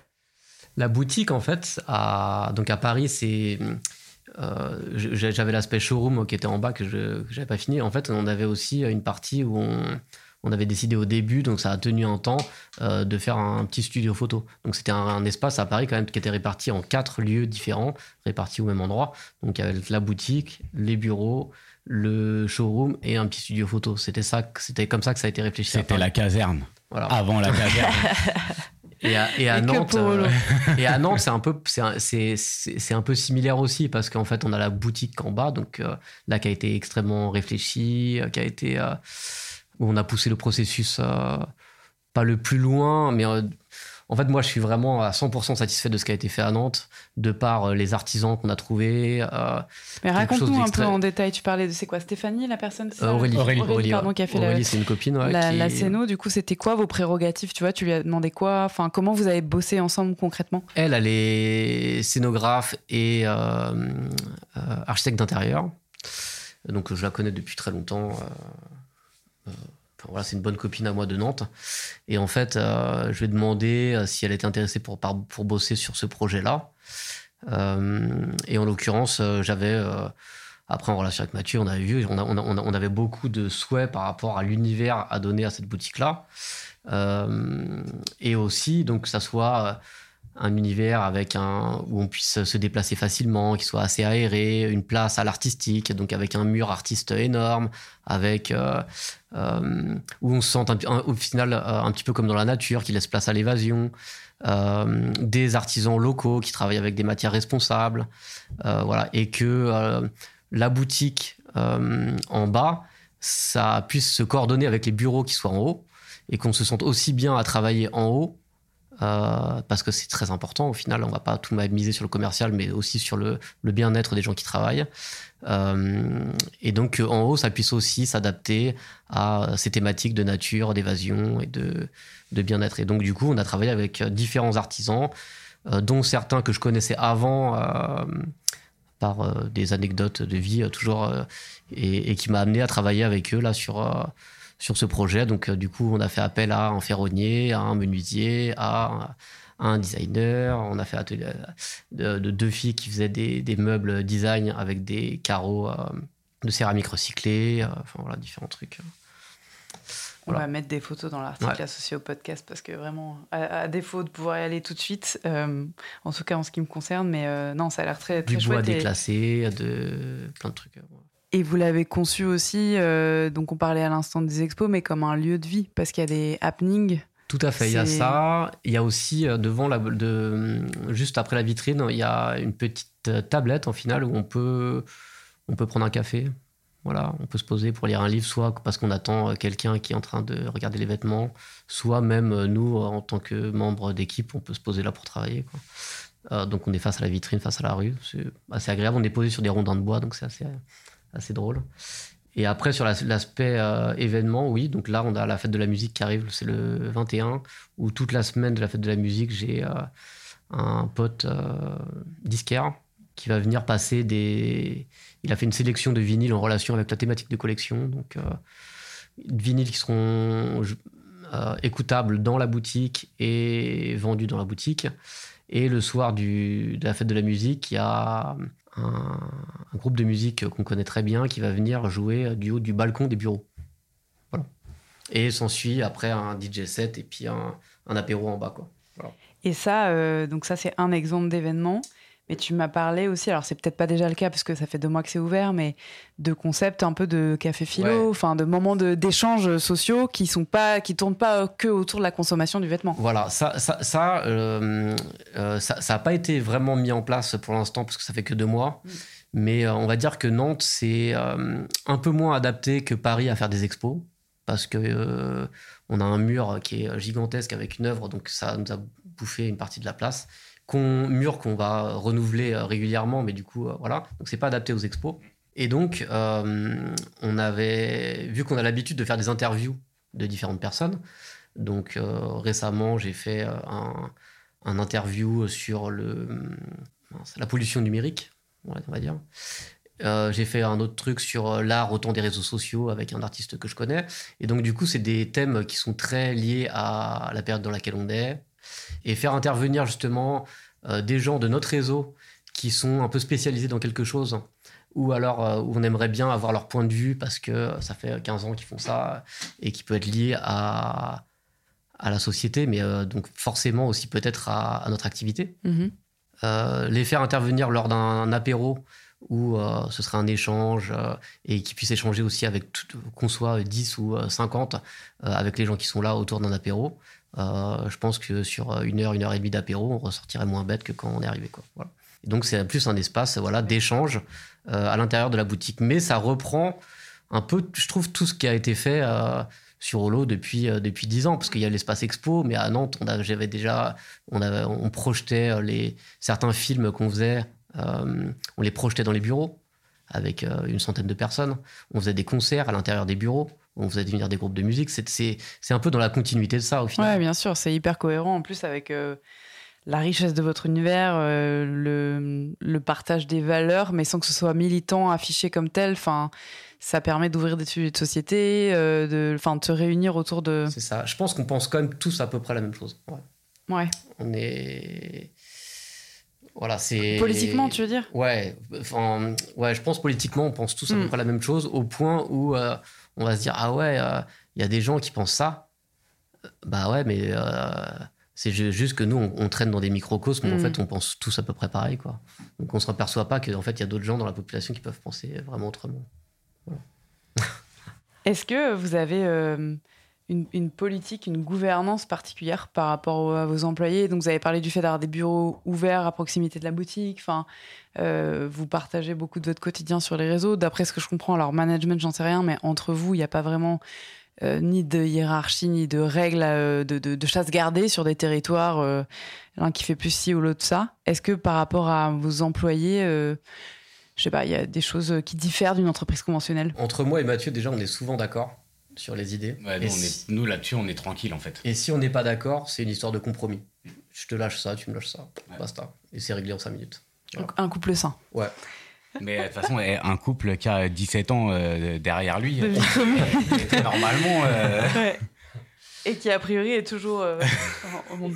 La boutique, en fait, à, donc à Paris, c'est. euh, J'avais l'aspect showroom qui était en bas que je n'avais pas fini. En fait, on avait aussi une partie où on, on avait décidé au début, donc ça a tenu un temps, euh, de faire un petit studio photo. Donc c'était un, un espace à Paris quand même qui était réparti en quatre lieux différents, répartis au même endroit. Donc il y avait la boutique, les bureaux, le showroom et un petit studio photo. C'était ça, c'était comme ça que ça a été réfléchi. C'était la caserne. Voilà. Avant la caserne. Et à, et à Et que Nantes, euh, et à Nantes, c'est un peu, c'est un, c'est- c'est- c'est un peu similaire aussi parce qu'en fait, on a la boutique en bas, donc euh, là qui a été extrêmement réfléchie, qui a été, euh, où on a poussé le processus euh, pas le plus loin, mais euh, en fait, moi, je suis vraiment à 100% satisfait de ce qui a été fait à Nantes, de par euh, les artisans qu'on a trouvés. euh, Mais raconte-nous un peu en détail. Tu parlais de c'est quoi Stéphanie, la personne euh, Aurélie, Aurélie. Aurélie, pardon, qui a fait la- Aurélie, c'est une copine. ouais, la, qui- la Céno, du coup, c'était quoi vos prérogatives Tu vois, tu lui as demandé quoi? Enfin, comment vous avez bossé ensemble concrètement? Elle, elle est scénographe et euh, euh, architecte d'intérieur. Donc je la connais depuis très longtemps. Euh, euh, voilà, c'est une bonne copine à moi de Nantes. Et en fait, euh, je lui ai demandé euh, si elle était intéressée pour, pour bosser sur ce projet-là. et en l'occurrence, j'avais après, en relation avec Mathieu, on avait vu, on, on, avait beaucoup de souhaits par rapport à l'univers à donner à cette boutique-là. et aussi, donc, que ça soit un univers avec un où on puisse se déplacer facilement, qui soit assez aéré, une place à l'artistique, donc avec un mur artiste énorme, avec euh, euh, où on se sent au final euh, un petit peu comme dans la nature, qui laisse place à l'évasion, des artisans locaux qui travaillent avec des matières responsables, voilà, et que la boutique en bas, ça puisse se coordonner avec les bureaux qui soient en haut, et qu'on se sente aussi bien à travailler en haut euh, parce que c'est très important. Au final, on va pas tout miser sur le commercial, mais aussi sur le, bien-être des gens qui travaillent. Euh, et donc, en haut, ça puisse aussi s'adapter à ces thématiques de nature, d'évasion et de, bien-être. Et donc, du coup, on a travaillé avec différents artisans, euh, dont certains que je connaissais avant par des anecdotes de vie, toujours, et, qui m'a amené à travailler avec eux là sur sur ce projet. Donc, euh, du coup, on a fait appel à un ferronnier, à un menuisier, à, un designer. On a fait atelier de, deux filles qui faisaient des, meubles design avec des carreaux euh, de céramique recyclée. Euh, enfin, voilà, différents trucs. On va mettre des photos dans l'article associé au podcast parce que vraiment, à, défaut de pouvoir y aller tout de suite, en tout cas en ce qui me concerne, mais non, ça a l'air très, très du chouette. bois déclassé, de plein de trucs. Et vous l'avez conçu aussi, euh, donc on parlait à l'instant des expos, mais comme un lieu de vie, parce qu'il y a des happenings. Tout à fait, il y a ça. Il y a aussi euh, devant la, de, juste après la vitrine, il y a une petite euh, tablette en finale où on peut, on peut prendre un café. Voilà, on peut se poser pour lire un livre, soit parce qu'on attend quelqu'un qui est en train de regarder les vêtements, soit même nous, en tant que membres d'équipe, on peut se poser là pour travailler. donc on est face à la vitrine, face à la rue. C'est assez agréable. On est posé sur des rondins de bois, donc c'est assez, assez drôle. Et après, sur l'aspect euh, événement, oui, donc là, on a la fête de la musique qui arrive, c'est le 21, où toute la semaine de la fête de la musique, j'ai euh, un pote euh, disquaire qui va venir passer des. Il a fait une sélection de vinyles en relation avec la thématique de collection, donc vinyles qui seront écoutables dans la boutique et vendus dans la boutique. Et le soir du, de la fête de la musique, il y a un, groupe de musique qu'on connaît très bien qui va venir jouer du haut du balcon des bureaux. Voilà. Et s'ensuit après un DJ set et puis un, apéro en bas. Quoi. Et ça, euh, donc ça c'est un exemple d'événement. Mais tu m'as parlé aussi, alors c'est peut-être pas déjà le cas parce que ça fait deux mois que c'est ouvert, mais de concepts un peu de café philo, enfin de moments d'échanges sociaux qui sont pas, qui tournent pas que autour de la consommation du vêtement. Voilà, ça, ça, ça, euh, euh, ça, ça a pas été vraiment mis en place pour l'instant parce que ça fait que deux mois. Mm. Mais euh, on va dire que Nantes c'est un peu moins adapté que Paris à faire des expos parce que on a un mur qui est gigantesque avec une œuvre, donc ça nous a bouffé une partie de la place qu'on qu'on va renouveler euh, régulièrement, mais du coup, euh, voilà. Donc, c'est pas adapté aux expos. Et donc, euh, on avait vu qu'on a l'habitude de faire des interviews de différentes personnes. Donc, récemment, j'ai fait un, interview sur le, la pollution numérique, on va dire. j'ai fait un autre truc sur l'art autant des réseaux sociaux avec un artiste que je connais. Et donc, du coup, c'est des thèmes qui sont très liés à la période dans laquelle on est, et faire intervenir justement euh, des gens de notre réseau qui sont un peu spécialisés dans quelque chose ou alors euh, où on aimerait bien avoir leur point de vue parce que ça fait 15 ans qu'ils font ça et qui peut être lié à, à la société, mais euh, donc forcément aussi peut-être à, notre activité. Mm-hmm. les faire intervenir lors d'un apéro où ce serait un échange et qui puisse échanger aussi avec qu'on soit 10 ou 50 avec les gens qui sont là autour d'un apéro. Euh, je pense que sur une heure, une heure et demie d'apéro, on ressortirait moins bête que quand on est arrivé. Quoi. donc c'est plus un espace voilà, d'échange euh, à l'intérieur de la boutique. Mais ça reprend un peu, je trouve, tout ce qui a été fait euh, sur Holo depuis, depuis 10 ans. Parce qu'il y a l'espace expo, mais à Nantes, on j'avais déjà, on projetait les, certains films qu'on faisait, on les projetait dans les bureaux avec une centaine de personnes. On faisait des concerts à l'intérieur des bureaux on faisait devenir des groupes de musique. C'est un peu dans la continuité de ça au final. Ouais, bien sûr, c'est hyper cohérent en plus avec euh, la richesse de votre univers, euh, le, partage des valeurs, mais sans que ce soit militant, affiché comme tel. Enfin, ça permet d'ouvrir des sujets de société, euh, de, enfin, de se réunir autour de. C'est ça. Je pense qu'on pense quand même tous à peu près la même chose. Ouais. On est Voilà, c'est. Politiquement, tu veux dire? Ouais, enfin, ouais, je pense politiquement, on pense tous à peu Mm. près la même chose, au point où on va se dire ah ouais, euh, il y a des gens qui pensent ça. Bah ouais, mais euh, c'est ju- juste que nous, on, on traîne dans des microcosmes où en Mm. fait, on pense tous à peu près pareil, quoi. Donc on se aperçoit pas qu'en fait, il y a d'autres gens dans la population qui peuvent penser vraiment autrement. Est-ce que vous avez euh, une, politique, une gouvernance particulière par rapport à vos employés Donc, vous avez parlé du fait d'avoir des bureaux ouverts à proximité de la boutique. Enfin, euh, vous partagez beaucoup de votre quotidien sur les réseaux. D'après ce que je comprends, alors management, j'en sais rien, mais entre vous, il n'y a pas vraiment euh, ni de hiérarchie, ni de règles euh, de, chasse gardée sur des territoires, l'un qui fait plus ci ou l'autre ça. Est-ce que par rapport à vos employés, je sais pas, il y a des choses qui diffèrent d'une entreprise conventionnelle? Entre moi et Mathieu, déjà, on est souvent d'accord sur les idées. Ouais, nous, si, là-dessus, on est tranquille en fait. et si on n'est pas d'accord, c'est une histoire de compromis. Je te lâche ça, tu me lâches ça, Ouais. basta. Et c'est réglé en 5 minutes. Voilà. Un couple sain. Ouais. Mais de toute façon, eh, un couple qui a 17 ans euh, derrière lui, De euh, normalement, euh, Ouais. Et qui, a priori, est toujours euh,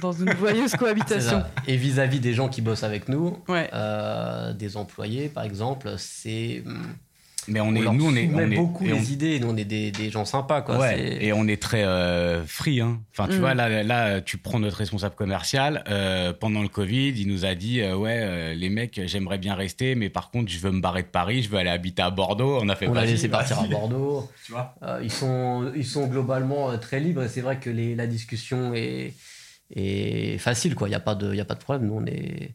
dans une joyeuse cohabitation. Et vis-à-vis des gens qui bossent avec nous, Ouais. euh, des employés par exemple, c'est. Mais on est, leur nous, on est, on est beaucoup et on- les idées. Nous, on est des, des gens sympas, quoi. ouais, et on est très euh, free. Hein. Enfin, tu Mm. vois, là, là, tu prends notre responsable commercial. euh, pendant le Covid, il nous a dit euh, Ouais, euh, les mecs, j'aimerais bien rester, mais par contre, je veux me barrer de Paris, je veux aller habiter à Bordeaux. On a fait On l'a vas-y, laissé partir à. Bordeaux. Tu vois Euh, ils, sont, ils sont globalement euh, très libres et c'est vrai que les, la discussion est, est facile. quoi. Il n'y a, pas de- il y a pas de problème. Nous, on est.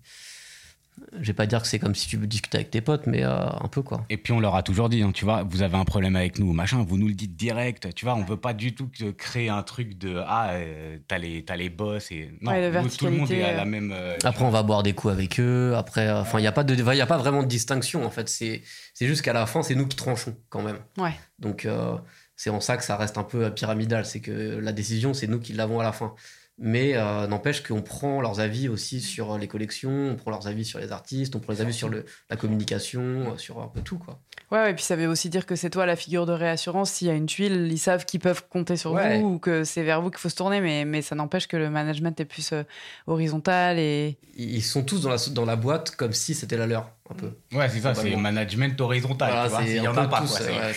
Je vais pas dire que c'est comme si tu discutais avec tes potes, mais euh, un peu quoi. Et puis on leur a toujours dit, hein, tu vois, vous avez un problème avec nous, machin, vous nous le dites direct, tu vois, on veut pas du tout que- créer un truc de ah euh, t'as les t'as les boss et non, Ouais, de nous, tout le monde est à la même. euh, Après, on va boire des coups avec eux. Après, euh, enfin, il n'y a pas de, il y a pas vraiment de distinction en fait. C'est, c'est juste qu'à la fin, c'est nous qui tranchons quand même. Ouais. Donc, euh, c'est en ça que ça reste un peu pyramidal. C'est que la décision, c'est nous qui l'avons à la fin. Mais euh, n'empêche qu'on prend leurs avis aussi sur les collections, on prend leurs avis sur les artistes, on prend les avis sur le, la communication, euh, sur un peu tout quoi. Ouais, et puis ça veut aussi dire que c'est toi la figure de réassurance. S'il y a une tuile, ils savent qu'ils peuvent compter sur Ouais. vous ou que c'est vers vous qu'il faut se tourner, mais, mais ça n'empêche que le management est plus euh, horizontal et. Ils sont tous dans la, dans la boîte comme si c'était la leur, un peu. Ouais, c'est ça, c'est management horizontal. Voilà, tu vois, c'est il y en a pas. ouais,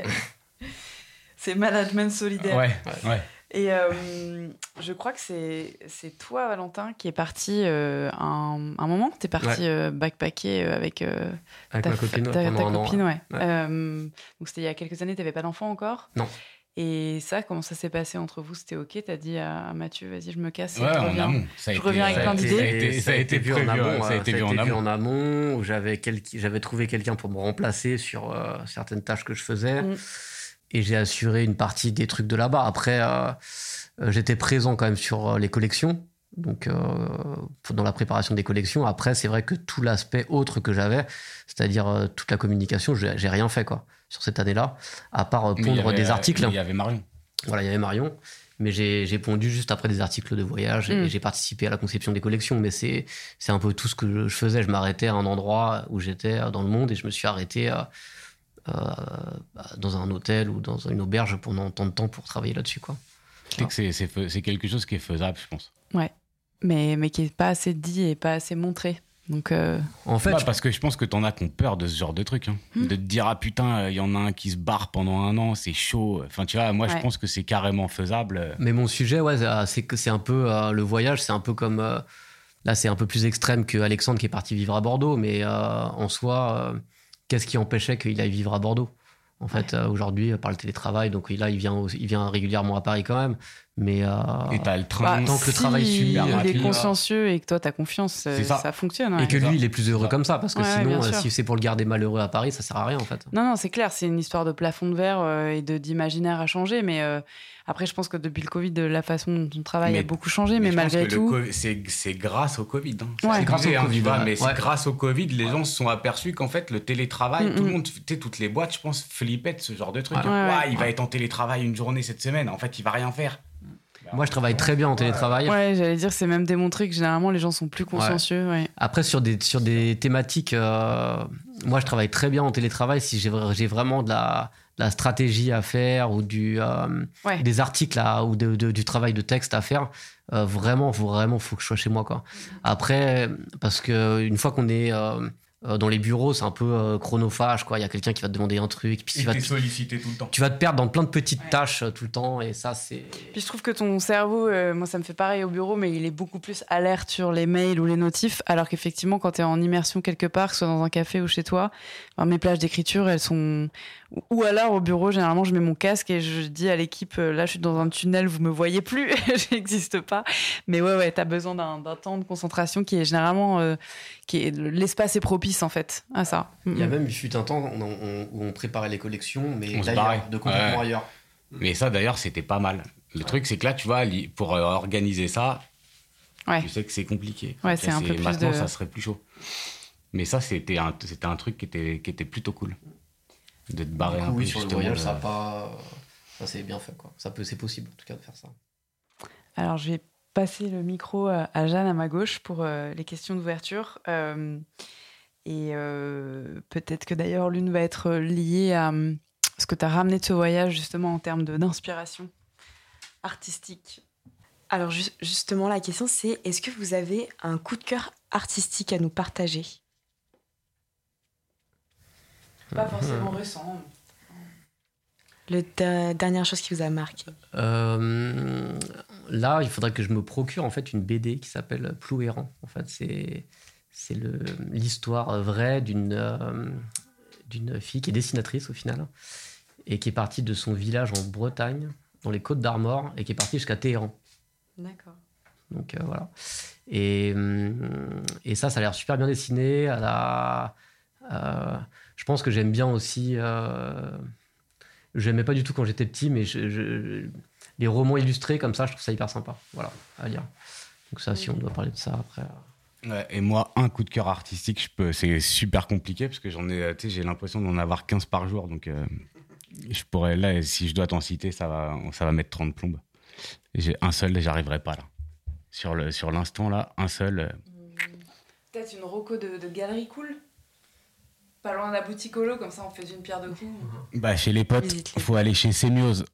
C'est management solidaire. ouais, ouais. Et euh, je crois que c'est c'est toi, Valentin, qui est parti euh, un, un moment. T'es parti euh, backpacker euh, avec, euh, Avec ta, ma copine ouais, ta- copine, ouais. Ouais. Euh, donc c'était il y a quelques années, t'avais pas d'enfant encore? Non. Et ça, comment ça s'est passé entre vous? C'était ok? T'as dit à, Mathieu, vas-y, je me casse. Ouais, je en reviens. amont. Ça a Je été- reviens avec plein d'idées. Ça a été, ça a été vu en amont. ça a été vu en amont. j'avais trouvé quelqu'un pour me remplacer sur euh, certaines tâches que je faisais. Mm. Et j'ai assuré une partie des trucs de là-bas. Après, euh, euh, j'étais présent quand même sur euh, les collections. Donc, euh, dans la préparation des collections. Après, c'est vrai que tout l'aspect autre que j'avais, c'est-à-dire euh, toute la communication, j'ai rien fait, quoi, sur cette année-là, à part euh, pondre avait, des articles. Il y avait Marion. Voilà, il y avait Marion. Mais j'ai pondu juste après des articles de voyage et Mm. j'ai participé à la conception des collections. Mais c'est c'est un peu tout ce que je, faisais. Je m'arrêtais à un endroit où j'étais dans le monde et je me suis arrêté dans un hôtel ou dans une auberge pendant tant de temps pour travailler là-dessus. quoi. C'est que c'est- c'est fais- c'est quelque chose qui est faisable, je pense. Mais, mais qui est pas assez dit et pas assez montré. Donc, euh, En fait, Bah, je- parce que je pense que t'en as qui ont peur de ce genre de truc. hein. Hmm. De te dire, ah putain, il y en a un qui se barre pendant un an, c'est chaud. Enfin, tu vois, moi, je Ouais. pense que c'est carrément faisable. Mais mon sujet, ouais, c'est- c'est que c'est un peu euh, le voyage, c'est un peu comme euh, là, c'est un peu plus extrême que Alexandre qui est parti vivre à Bordeaux, mais euh, en soi, euh, qu'est-ce qui empêchait qu'il aille vivre à Bordeaux? En fait, euh, aujourd'hui, euh, par le télétravail, donc là, il vient, il vient régulièrement à Paris quand même, mais euh, Et t'as le bah, train. tant que le travail suit, il euh, est consciencieux et que toi, t'as confiance, ça. ça. fonctionne. ouais. et que lui, il est plus heureux comme ça, parce que Ouais, sinon, euh, si c'est pour le garder malheureux à Paris, ça sert à rien en fait. Non, non, c'est clair, c'est une histoire de plafond de verre euh, et de d'imaginaire à changer. Mais euh, après, je pense que depuis le Covid, de la façon dont on travaille Mais- a beaucoup changé. Mais, malgré tout, c'est grâce au Covid. hein. Ouais. C'est grâce au hein, ouais. grâce au Covid, les gens se sont aperçus qu'en fait, le télétravail, Mm, tout le mm. monde, toutes les boîtes, je pense, flippaient de ce genre de truc. Ouais. hein. Ouais, Ouais, ouais. il va être en télétravail une journée cette semaine. En fait, il va rien faire. Moi, je travaille très bien en télétravail. Ouais, j'allais dire, c'est même démontré que généralement les gens sont plus consciencieux. Ouais. Après, sur des, sur des thématiques, euh, moi, je travaille très bien en télétravail si j'ai vra- j'ai vraiment de la, de la stratégie à faire ou du, euh, Ouais. des articles ou de- de- du travail de texte à faire. euh, vraiment, vraiment, faut que je sois chez moi. Quoi. Après, parce que une fois qu'on est euh, dans les bureaux, c'est un peu euh, chronophage. quoi. Il y a quelqu'un qui va te demander un truc, puis tu vas, te, sollicité tout le temps. tu vas te perdre dans plein de petites tâches euh, tout le temps, et ça, c'est. Puis je trouve que ton cerveau, euh, moi ça me fait pareil au bureau, mais il est beaucoup plus alerte sur les mails ou les notifs, alors qu'effectivement quand tu es en immersion quelque part, que ce soit dans un café ou chez toi, enfin, mes plages d'écriture, elles sont... ou- alors au bureau, généralement je mets mon casque et je dis à l'équipe, euh, là je suis dans un tunnel, vous me voyez plus, j'existe pas. Mais ouais, ouais, t'as besoin d'un d'un temps de concentration qui est généralement... euh, qui est L'espace est propice en fait à ça. Il y a Mhm. même, il fut un temps on- on- où on préparait les collections, mais On se d'ailleurs, barrait. de complètement Ouais. ailleurs. Mais ça, d'ailleurs, c'était pas mal. Le truc, c'est que là, tu vois, pour euh, organiser ça, Ouais. tu sais que c'est compliqué. Ouais, c'est un peu plus Maintenant, de- ça serait plus chaud. Mais ça, c'était un, c'était un truc qui était, qui était plutôt cool. De te barrer Du un coup, peu. oui, sur le voyage, ça a pas. Ça, c'est bien fait, quoi. Ça peut, c'est possible, en tout cas, de faire ça. Alors, je vais passer le micro à à Jeanne à ma gauche pour euh, les questions d'ouverture. Euh, et euh, peut-être que d'ailleurs, l'une va être liée à euh, ce que tu as ramené de ce voyage, justement, en termes d'inspiration artistique. Alors ju- justement, la question c'est est-ce que vous avez un coup de cœur artistique à nous partager? Pas forcément récent. Le da- dernière chose qui vous a marqué? Euh, là, il faudrait que je me procure en fait une BD qui s'appelle Plouéran. En fait, c'est c'est l'histoire vraie d'une euh, d'une fille qui est dessinatrice au final et qui est partie de son village en Bretagne, dans les Côtes d'Armor, et qui est partie jusqu'à Téhéran. D'accord. Donc euh, voilà. Et, hum, et ça, ça a l'air super bien dessiné. Euh, je pense que j'aime bien aussi. Euh, je n'aimais pas du tout quand j'étais petit, mais je- je- les romans illustrés comme ça, je trouve ça hyper sympa. Voilà, à lire. Donc ça, si on doit parler de ça après. euh. Ouais, et moi, un coup de cœur artistique, je peux, c'est super compliqué parce que j'en ai, tu sais, j'ai l'impression d'en avoir 15 par jour. Donc, euh, je pourrais, là, si je dois t'en citer, ça va, ça va mettre 30 plombes. J'ai un seul, j'arriverai pas là. Sur le, sur l'instant, là, un seul. euh, Peut-être une roco de, de galerie cool Pas loin de la boutique holo, comme ça on fait une pierre de coups. Bah, chez les potes, Visite-les. faut aller chez Sémiose.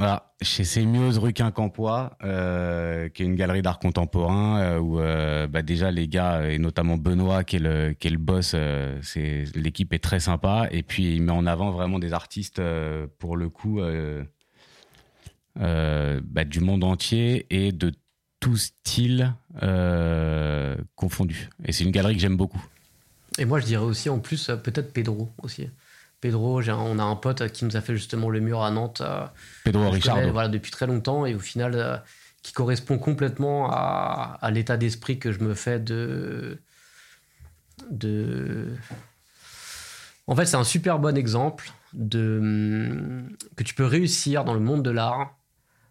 Voilà, chez Sémiose, rue Quincampoix, euh, qui est une galerie d'art contemporain, euh, où euh, bah, déjà les gars, et notamment Benoît, qui est le, boss, euh, l'équipe est très sympa. Et puis, il met en avant vraiment des artistes, euh, pour le coup, euh, euh, bah, du monde entier et de tout style euh, confondu. Et c'est une galerie que j'aime beaucoup. Et moi, je dirais aussi en plus, euh, peut-être Pedro aussi. Pedro, on a un pote qui nous a fait justement le mur à Nantes. euh, Pedro Richard. voilà, depuis très longtemps et au final euh, qui correspond complètement à, à l'état d'esprit que je me fais de de en fait c'est un super bon exemple de hum, que tu peux réussir dans le monde de l'art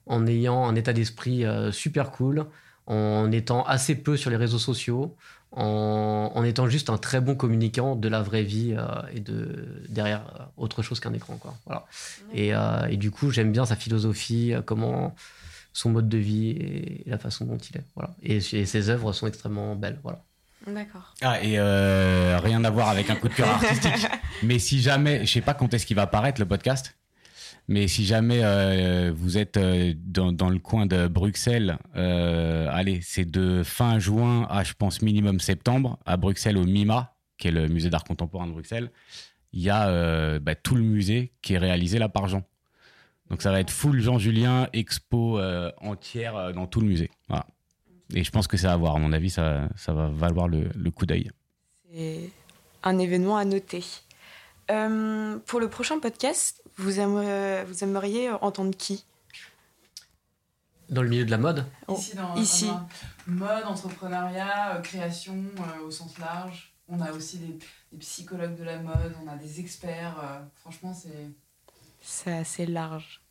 en ayant un état d'esprit euh, super cool en étant assez peu sur les réseaux sociaux en, en étant juste un très bon communicant de la vraie vie euh, et de derrière euh, autre chose qu'un écran quoi voilà et, euh, et du coup, j'aime bien sa philosophie, comment son mode de vie et la façon dont il est. Voilà. Et, et ses œuvres sont extrêmement belles. Voilà. D'accord. Ah, et euh, rien à voir avec un coup de cœur artistique. mais si jamais, je sais pas quand est-ce qu'il va apparaître le podcast, mais si jamais euh, vous êtes euh, dans, le coin de Bruxelles, euh, allez, c'est de fin juin à, je pense, minimum septembre, à Bruxelles au MIMA, qui est le musée d'art contemporain de Bruxelles, il y a bah, tout le musée qui est réalisé là par Jean. Donc ça va être full Jean Julien, expo entière dans tout le musée. Et je pense que ça va voir, à mon avis, ça, va valoir le, coup d'œil. C'est un événement à noter. Pour le prochain podcast, vous aimeriez, vous aimeriez entendre qui? Dans le milieu de la mode, Oh, Ici, dans, ici. dans un mode, entrepreneuriat, euh, création euh, au sens large. On a aussi des, des psychologues de la mode, on a des experts. euh, franchement, c'est. C'est assez large.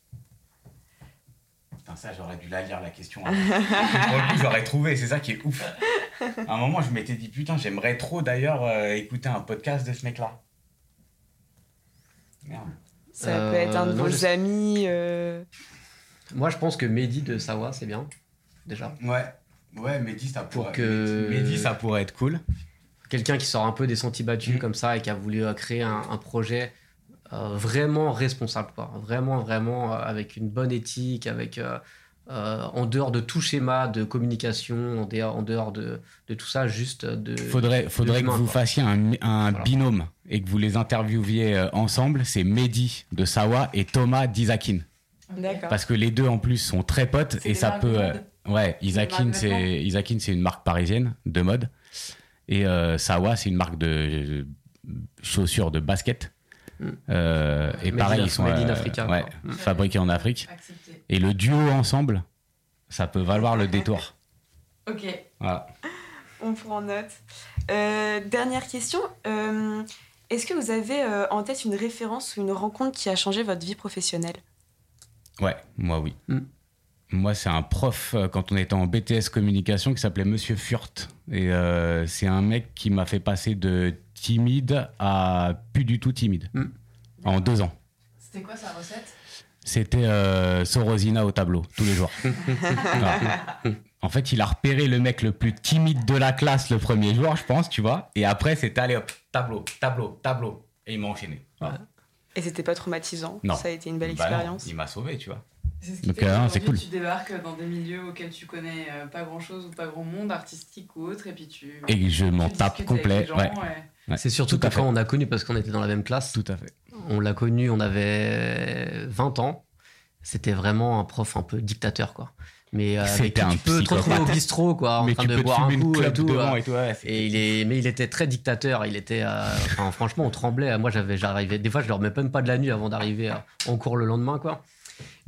Putain, ça, j'aurais dû la lire la question. Pour le coup, j'aurais trouvé, c'est ça qui est ouf. À un moment, je m'étais dit, putain, j'aimerais trop d'ailleurs euh, écouter un podcast de ce mec-là. Merde. Ça Euh, peut être un de non, vos je amis. euh, Moi, je pense que Mehdi de Sawa, c'est bien, déjà. Ouais. Ouais, Mehdi, ça pourrait, que... Mehdi, ça pourrait être cool. Quelqu'un qui sort un peu des sentiers battus Mm. comme ça et qui a voulu euh, créer un, un projet euh, vraiment responsable, quoi. Vraiment, vraiment, euh, avec une bonne éthique, avec. euh, euh, en dehors de tout schéma de communication, en dehors, en dehors de, de tout ça, juste de. Faudrait, de faudrait que vous quoi. fassiez un, un Voilà. binôme et que vous les interviewiez euh, ensemble. C'est Mehdi de Sawa et Thomas d'Isakin. D'accord. Parce que les deux en plus sont très potes et ça peut. euh, ouais, Isakin c'est Isakin c'est une marque parisienne de mode et euh, Sawa c'est une marque de chaussures de basket. Mm. Euh, et Made pareil in- ils sont euh, ouais. Mm. fabriqués en Afrique. Accepté. Et le duo ensemble, ça peut valoir le détour. Ok. Voilà. On prend note. Euh, dernière question. euh, Est-ce que vous avez euh, en tête une référence ou une rencontre qui a changé votre vie professionnelle? Ouais, moi oui. Mm. Moi, c'est un prof quand on était en BTS communication qui s'appelait Monsieur Furt. Et euh, c'est un mec qui m'a fait passer de timide à plus du tout timide Mm. en deux ans. C'était quoi sa recette? C'était euh, Sorosina au tableau, tous les jours. En fait, il a repéré le mec le plus timide de la classe le premier jour, je pense, tu vois. Et après, c'était allez hop, tableau, tableau, tableau. Et il m'a enchaîné. Voilà. Et c'était pas traumatisant? Non. Ça a été une belle Bah non, expérience? il m'a sauvé, tu vois. C'est ce qui Donc, euh, c'est cool. tu débarques dans des milieux auxquels tu connais euh, pas grand chose ou pas grand monde, artistique ou autre, et puis tu. Et je m'en tape complet. gens, ouais. Ouais. C'est surtout Tout que quand on a connu, parce qu'on était dans la même classe, Tout à fait. on l'a connu, on avait 20 ans. C'était vraiment un prof un peu dictateur, quoi. Mais euh, avec un tu peux te retrouver au bistrot, quoi, en mais train de boire un coup et tout. euh, et tout. ouais, c'est- Et il est, mais il était très dictateur. Il était, euh, enfin, franchement, on tremblait. Moi, j'avais, j'arrivais. Des fois, je dormais même pas de la nuit avant d'arriver en cours le lendemain, quoi.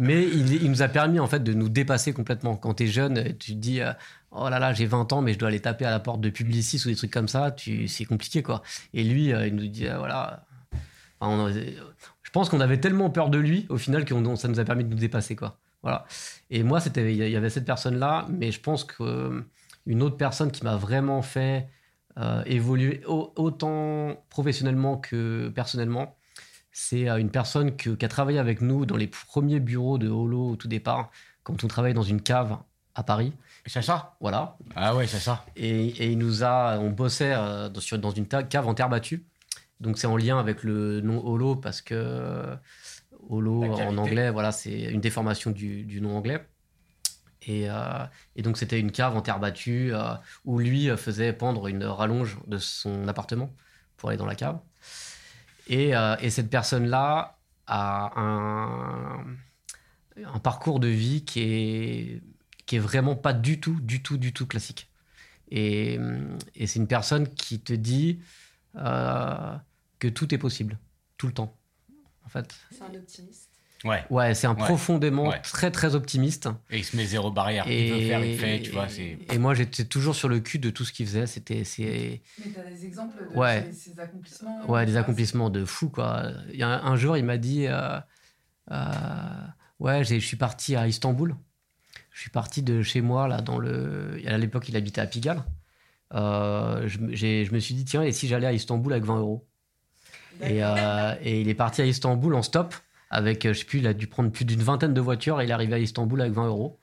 Mais il, nous a permis en fait de nous dépasser complètement. Quand tu es jeune, tu te dis euh, oh là là, j'ai 20 ans, mais je dois aller taper à la porte de Publicis ou des trucs comme ça. C'est compliqué, quoi. Et lui, euh, il nous dit euh, voilà. Je pense qu'on avait tellement peur de lui au final que ça nous a permis de nous dépasser, quoi. Voilà. Et moi, c'était, il y avait cette personne-là, mais je pense que une autre personne qui m'a vraiment fait évoluer au- autant professionnellement que personnellement, c'est euh, une personne que- qui a travaillé avec nous dans les premiers bureaux de Holo au tout départ, quand on travaillait dans une cave à Paris. Chacha? Voilà. Ah ouais, Chacha. Et, et il nous a, on bossait euh, dans, sur- dans une cave en terre battue. Donc c'est en lien avec le nom Holo parce que euh, Holo en anglais, voilà, c'est une déformation du, du nom anglais. Et, euh, et donc c'était une cave en terre battue euh, où lui faisait pendre une rallonge de son appartement pour aller dans la cave. Et, euh, et cette personne-là a un, parcours de vie qui est, qui est vraiment pas du tout, du tout, du tout classique. Et, et c'est une personne qui te dit euh, que tout est possible, tout le temps. En fait, C'est un optimiste. Ouais. ouais, c'est un Ouais. profondément Ouais. très très optimiste. Et il se met zéro barrière. Et, Il veut faire, il fait, tu vois. et moi j'étais toujours sur le cul de tout ce qu'il faisait. C'était, c'est, Mais t'as des exemples de Ouais. ces, ces accomplissements Ouais, des accomplissements de fou, quoi. Il y a un, un jour, il m'a dit euh, euh, Ouais, je suis parti à Istanbul. Je suis parti de chez moi, là, dans le. À l'époque, il habitait à Pigalle. Euh, je, me- j'ai- je me suis dit Tiens, et si j'allais à Istanbul avec 20 euros? Et, euh, et il est parti à Istanbul en stop. Avec, euh, je sais plus, il a dû prendre plus d'une vingtaine de voitures et il est arrivé à Istanbul avec 20 euros.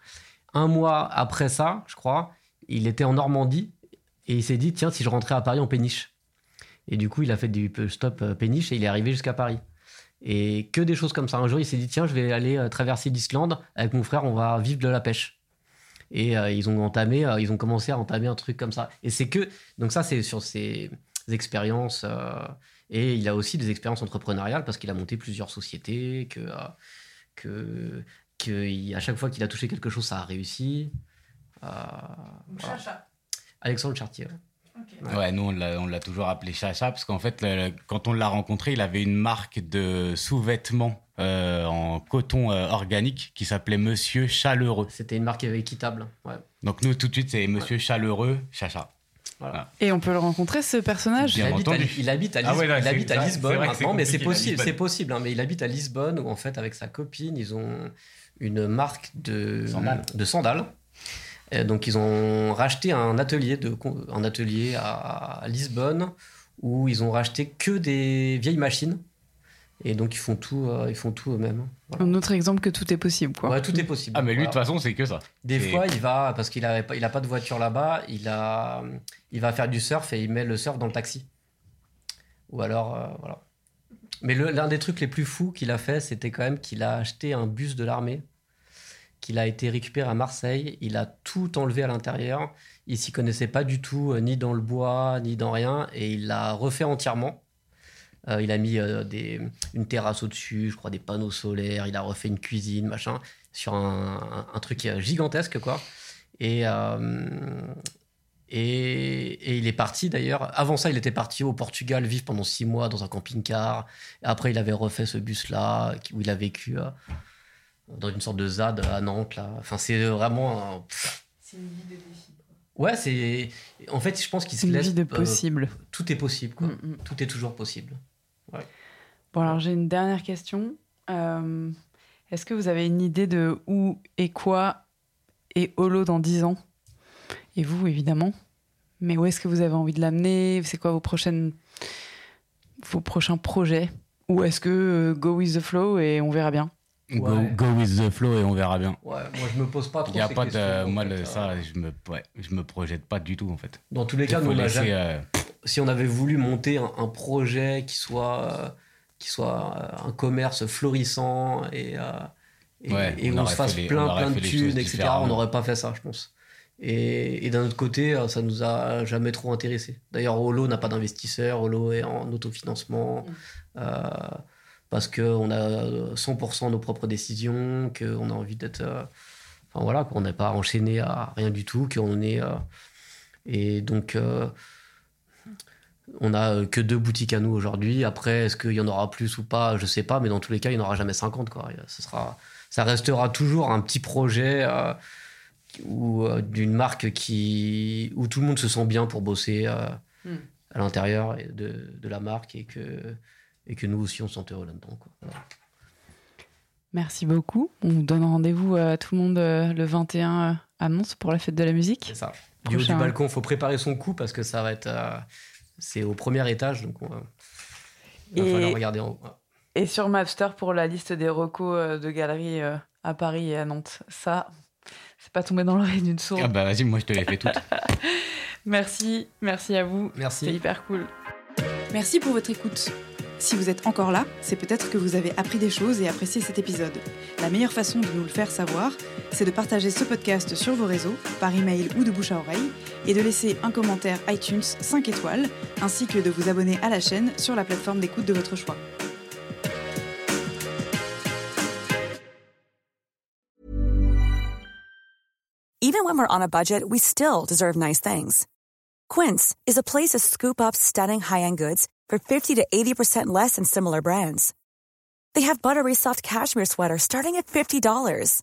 Un mois après ça, je crois, il était en Normandie et il s'est dit Tiens, si je rentrais à Paris en péniche. Et du coup, il a fait du stop euh, péniche et il est arrivé jusqu'à Paris. Et que des choses comme ça. Un jour, il s'est dit tiens, je vais aller euh, traverser l'Islande avec mon frère, on va vivre de la pêche. Et ils ont entamé, ils ont commencé à entamer un truc comme ça. Et c'est que donc ça, c'est sur ses expériences. Et il a aussi des expériences entrepreneuriales parce qu'il a monté plusieurs sociétés, que euh, que que il- à chaque fois qu'il a touché quelque chose, ça a réussi. Euh, voilà. Alexandre Chartier. ouais. Ok. Ouais, nous, on l'a, toujours appelé Chacha, parce qu'en fait, le- le- quand on l'a rencontré, il avait une marque de sous-vêtements euh, en coton euh, organique qui s'appelait Monsieur Chaleureux. C'était une marque équitable. Ouais. Donc, nous, tout de suite, c'est Monsieur Chaleureux, Chacha. Et on peut le rencontrer, ce personnage Bien il, habite à, il habite à, Ah ouais, il habite à Lisbonne maintenant, mais c'est possible, c'est possible. hein, mais il habite à Lisbonne où en fait avec sa copine ils ont une marque de Sandales. De sandales. Et donc ils ont racheté un atelier de un atelier à Lisbonne où ils ont racheté que des vieilles machines Et donc ils font tout, ils font tout eux-mêmes. Un autre exemple que tout est possible, quoi. Ouais, tout est possible. Ah, mais lui, de toute façon, c'est que ça. Des fois, il va, parce qu'il a, il a pas de voiture là-bas, il, a, il va faire du surf et il met le surf dans le taxi. Ou alors, euh, voilà. Mais l'un des trucs les plus fous qu'il a fait, c'était quand même qu'il a acheté un bus de l'armée, qu'il a été récupéré à Marseille. Il a tout enlevé à l'intérieur. Il s'y connaissait pas du tout, euh, ni dans le bois, ni dans rien. Et il l'a refait entièrement. Euh, il a mis euh, des, une terrasse au-dessus, je crois des panneaux solaires. Il a refait une cuisine, machin, sur un, un- un truc euh, gigantesque, quoi. Et, euh, et, et il est parti d'ailleurs. Avant ça, il était parti au Portugal vivre pendant six mois dans un camping-car. Et après, il avait refait ce bus-là où il a vécu euh, dans une sorte de ZAD à Nantes. Là. Enfin, c'est vraiment. un- C'est une vie de défi. Ouais, c'est. En fait, je pense qu'il se Une laisse. vie de euh, possible. tout est possible, quoi. Mm, mm. Tout est toujours possible. Bon, alors j'ai une dernière question. Euh, Est-ce que vous avez une idée de où et quoi est Holo dans 10 ans? Et vous, évidemment. Mais où est-ce que vous avez envie de l'amener? C'est quoi vos prochaines vos prochains projets? Ou est-ce que euh, go with the flow et on verra bien? Go, Ouais. go with the flow et on verra bien. Ouais, moi, je me pose pas trop Il y a ces pas de. Moi, fait, le- euh. ça, je me, ouais, je me projette pas du tout, en fait. Dans tous les cas, nous, on a laisser, jamais- euh, si on avait voulu monter un, un projet qui soit, euh, qui soit euh, un commerce florissant et, euh, et, Ouais, et on se fasse les- plein, plein de thunes, etc., on n'aurait pas fait ça, je pense. Et, et d'un autre côté, ça nous a jamais trop intéressé. D'ailleurs, Holo n'a pas d'investisseur, Holo est en autofinancement. euh, parce qu'on a 100% nos propres décisions, qu'on a envie d'être. euh, enfin voilà, qu'on n'est pas enchaîné à rien du tout, qu'on est. euh, et donc, euh, on a euh, que deux boutiques à nous aujourd'hui. Après, est-ce qu'il y en aura plus ou pas? Je sais pas, mais dans tous les cas, il n'y en aura jamais 50. Quoi. Ce sera, ça restera toujours un petit projet euh, ou euh, d'une marque qui, où tout le monde se sent bien pour bosser euh, Hmm. à l'intérieur de, de la marque et que, et que nous aussi, on se sent heureux là-dedans. quoi. Voilà. Merci beaucoup. On vous donne rendez-vous à tout le monde euh, le 21 à Mons pour la fête de la musique. C'est ça. Du haut du balcon, il faut préparer son coup parce que ça va être. C'est au premier étage, donc on va, il va Et- falloir regarder en haut. Et sur Mapster pour la liste des recos euh, de galeries euh, à Paris et à Nantes. Ça, c'est pas tombé dans l'oreille d'une sourde. Ah bah vas-y, moi je te les fais toutes. Merci, merci à vous. Merci. C'est hyper cool. Merci pour votre écoute. Si vous êtes encore là, c'est peut-être que vous avez appris des choses et apprécié cet épisode. La meilleure façon de nous le faire savoir, c'est de partager ce podcast sur vos réseaux, par email ou de bouche à oreille, et de laisser un commentaire iTunes 5 étoiles, ainsi que de vous abonner à la chaîne sur la plateforme d'écoute de votre choix. Even when we're on a budget, we still deserve nice things. Quince is a place to scoop up stunning high-end goods for 50 to 80% less than similar brands. They have buttery soft cashmere sweaters starting at $50,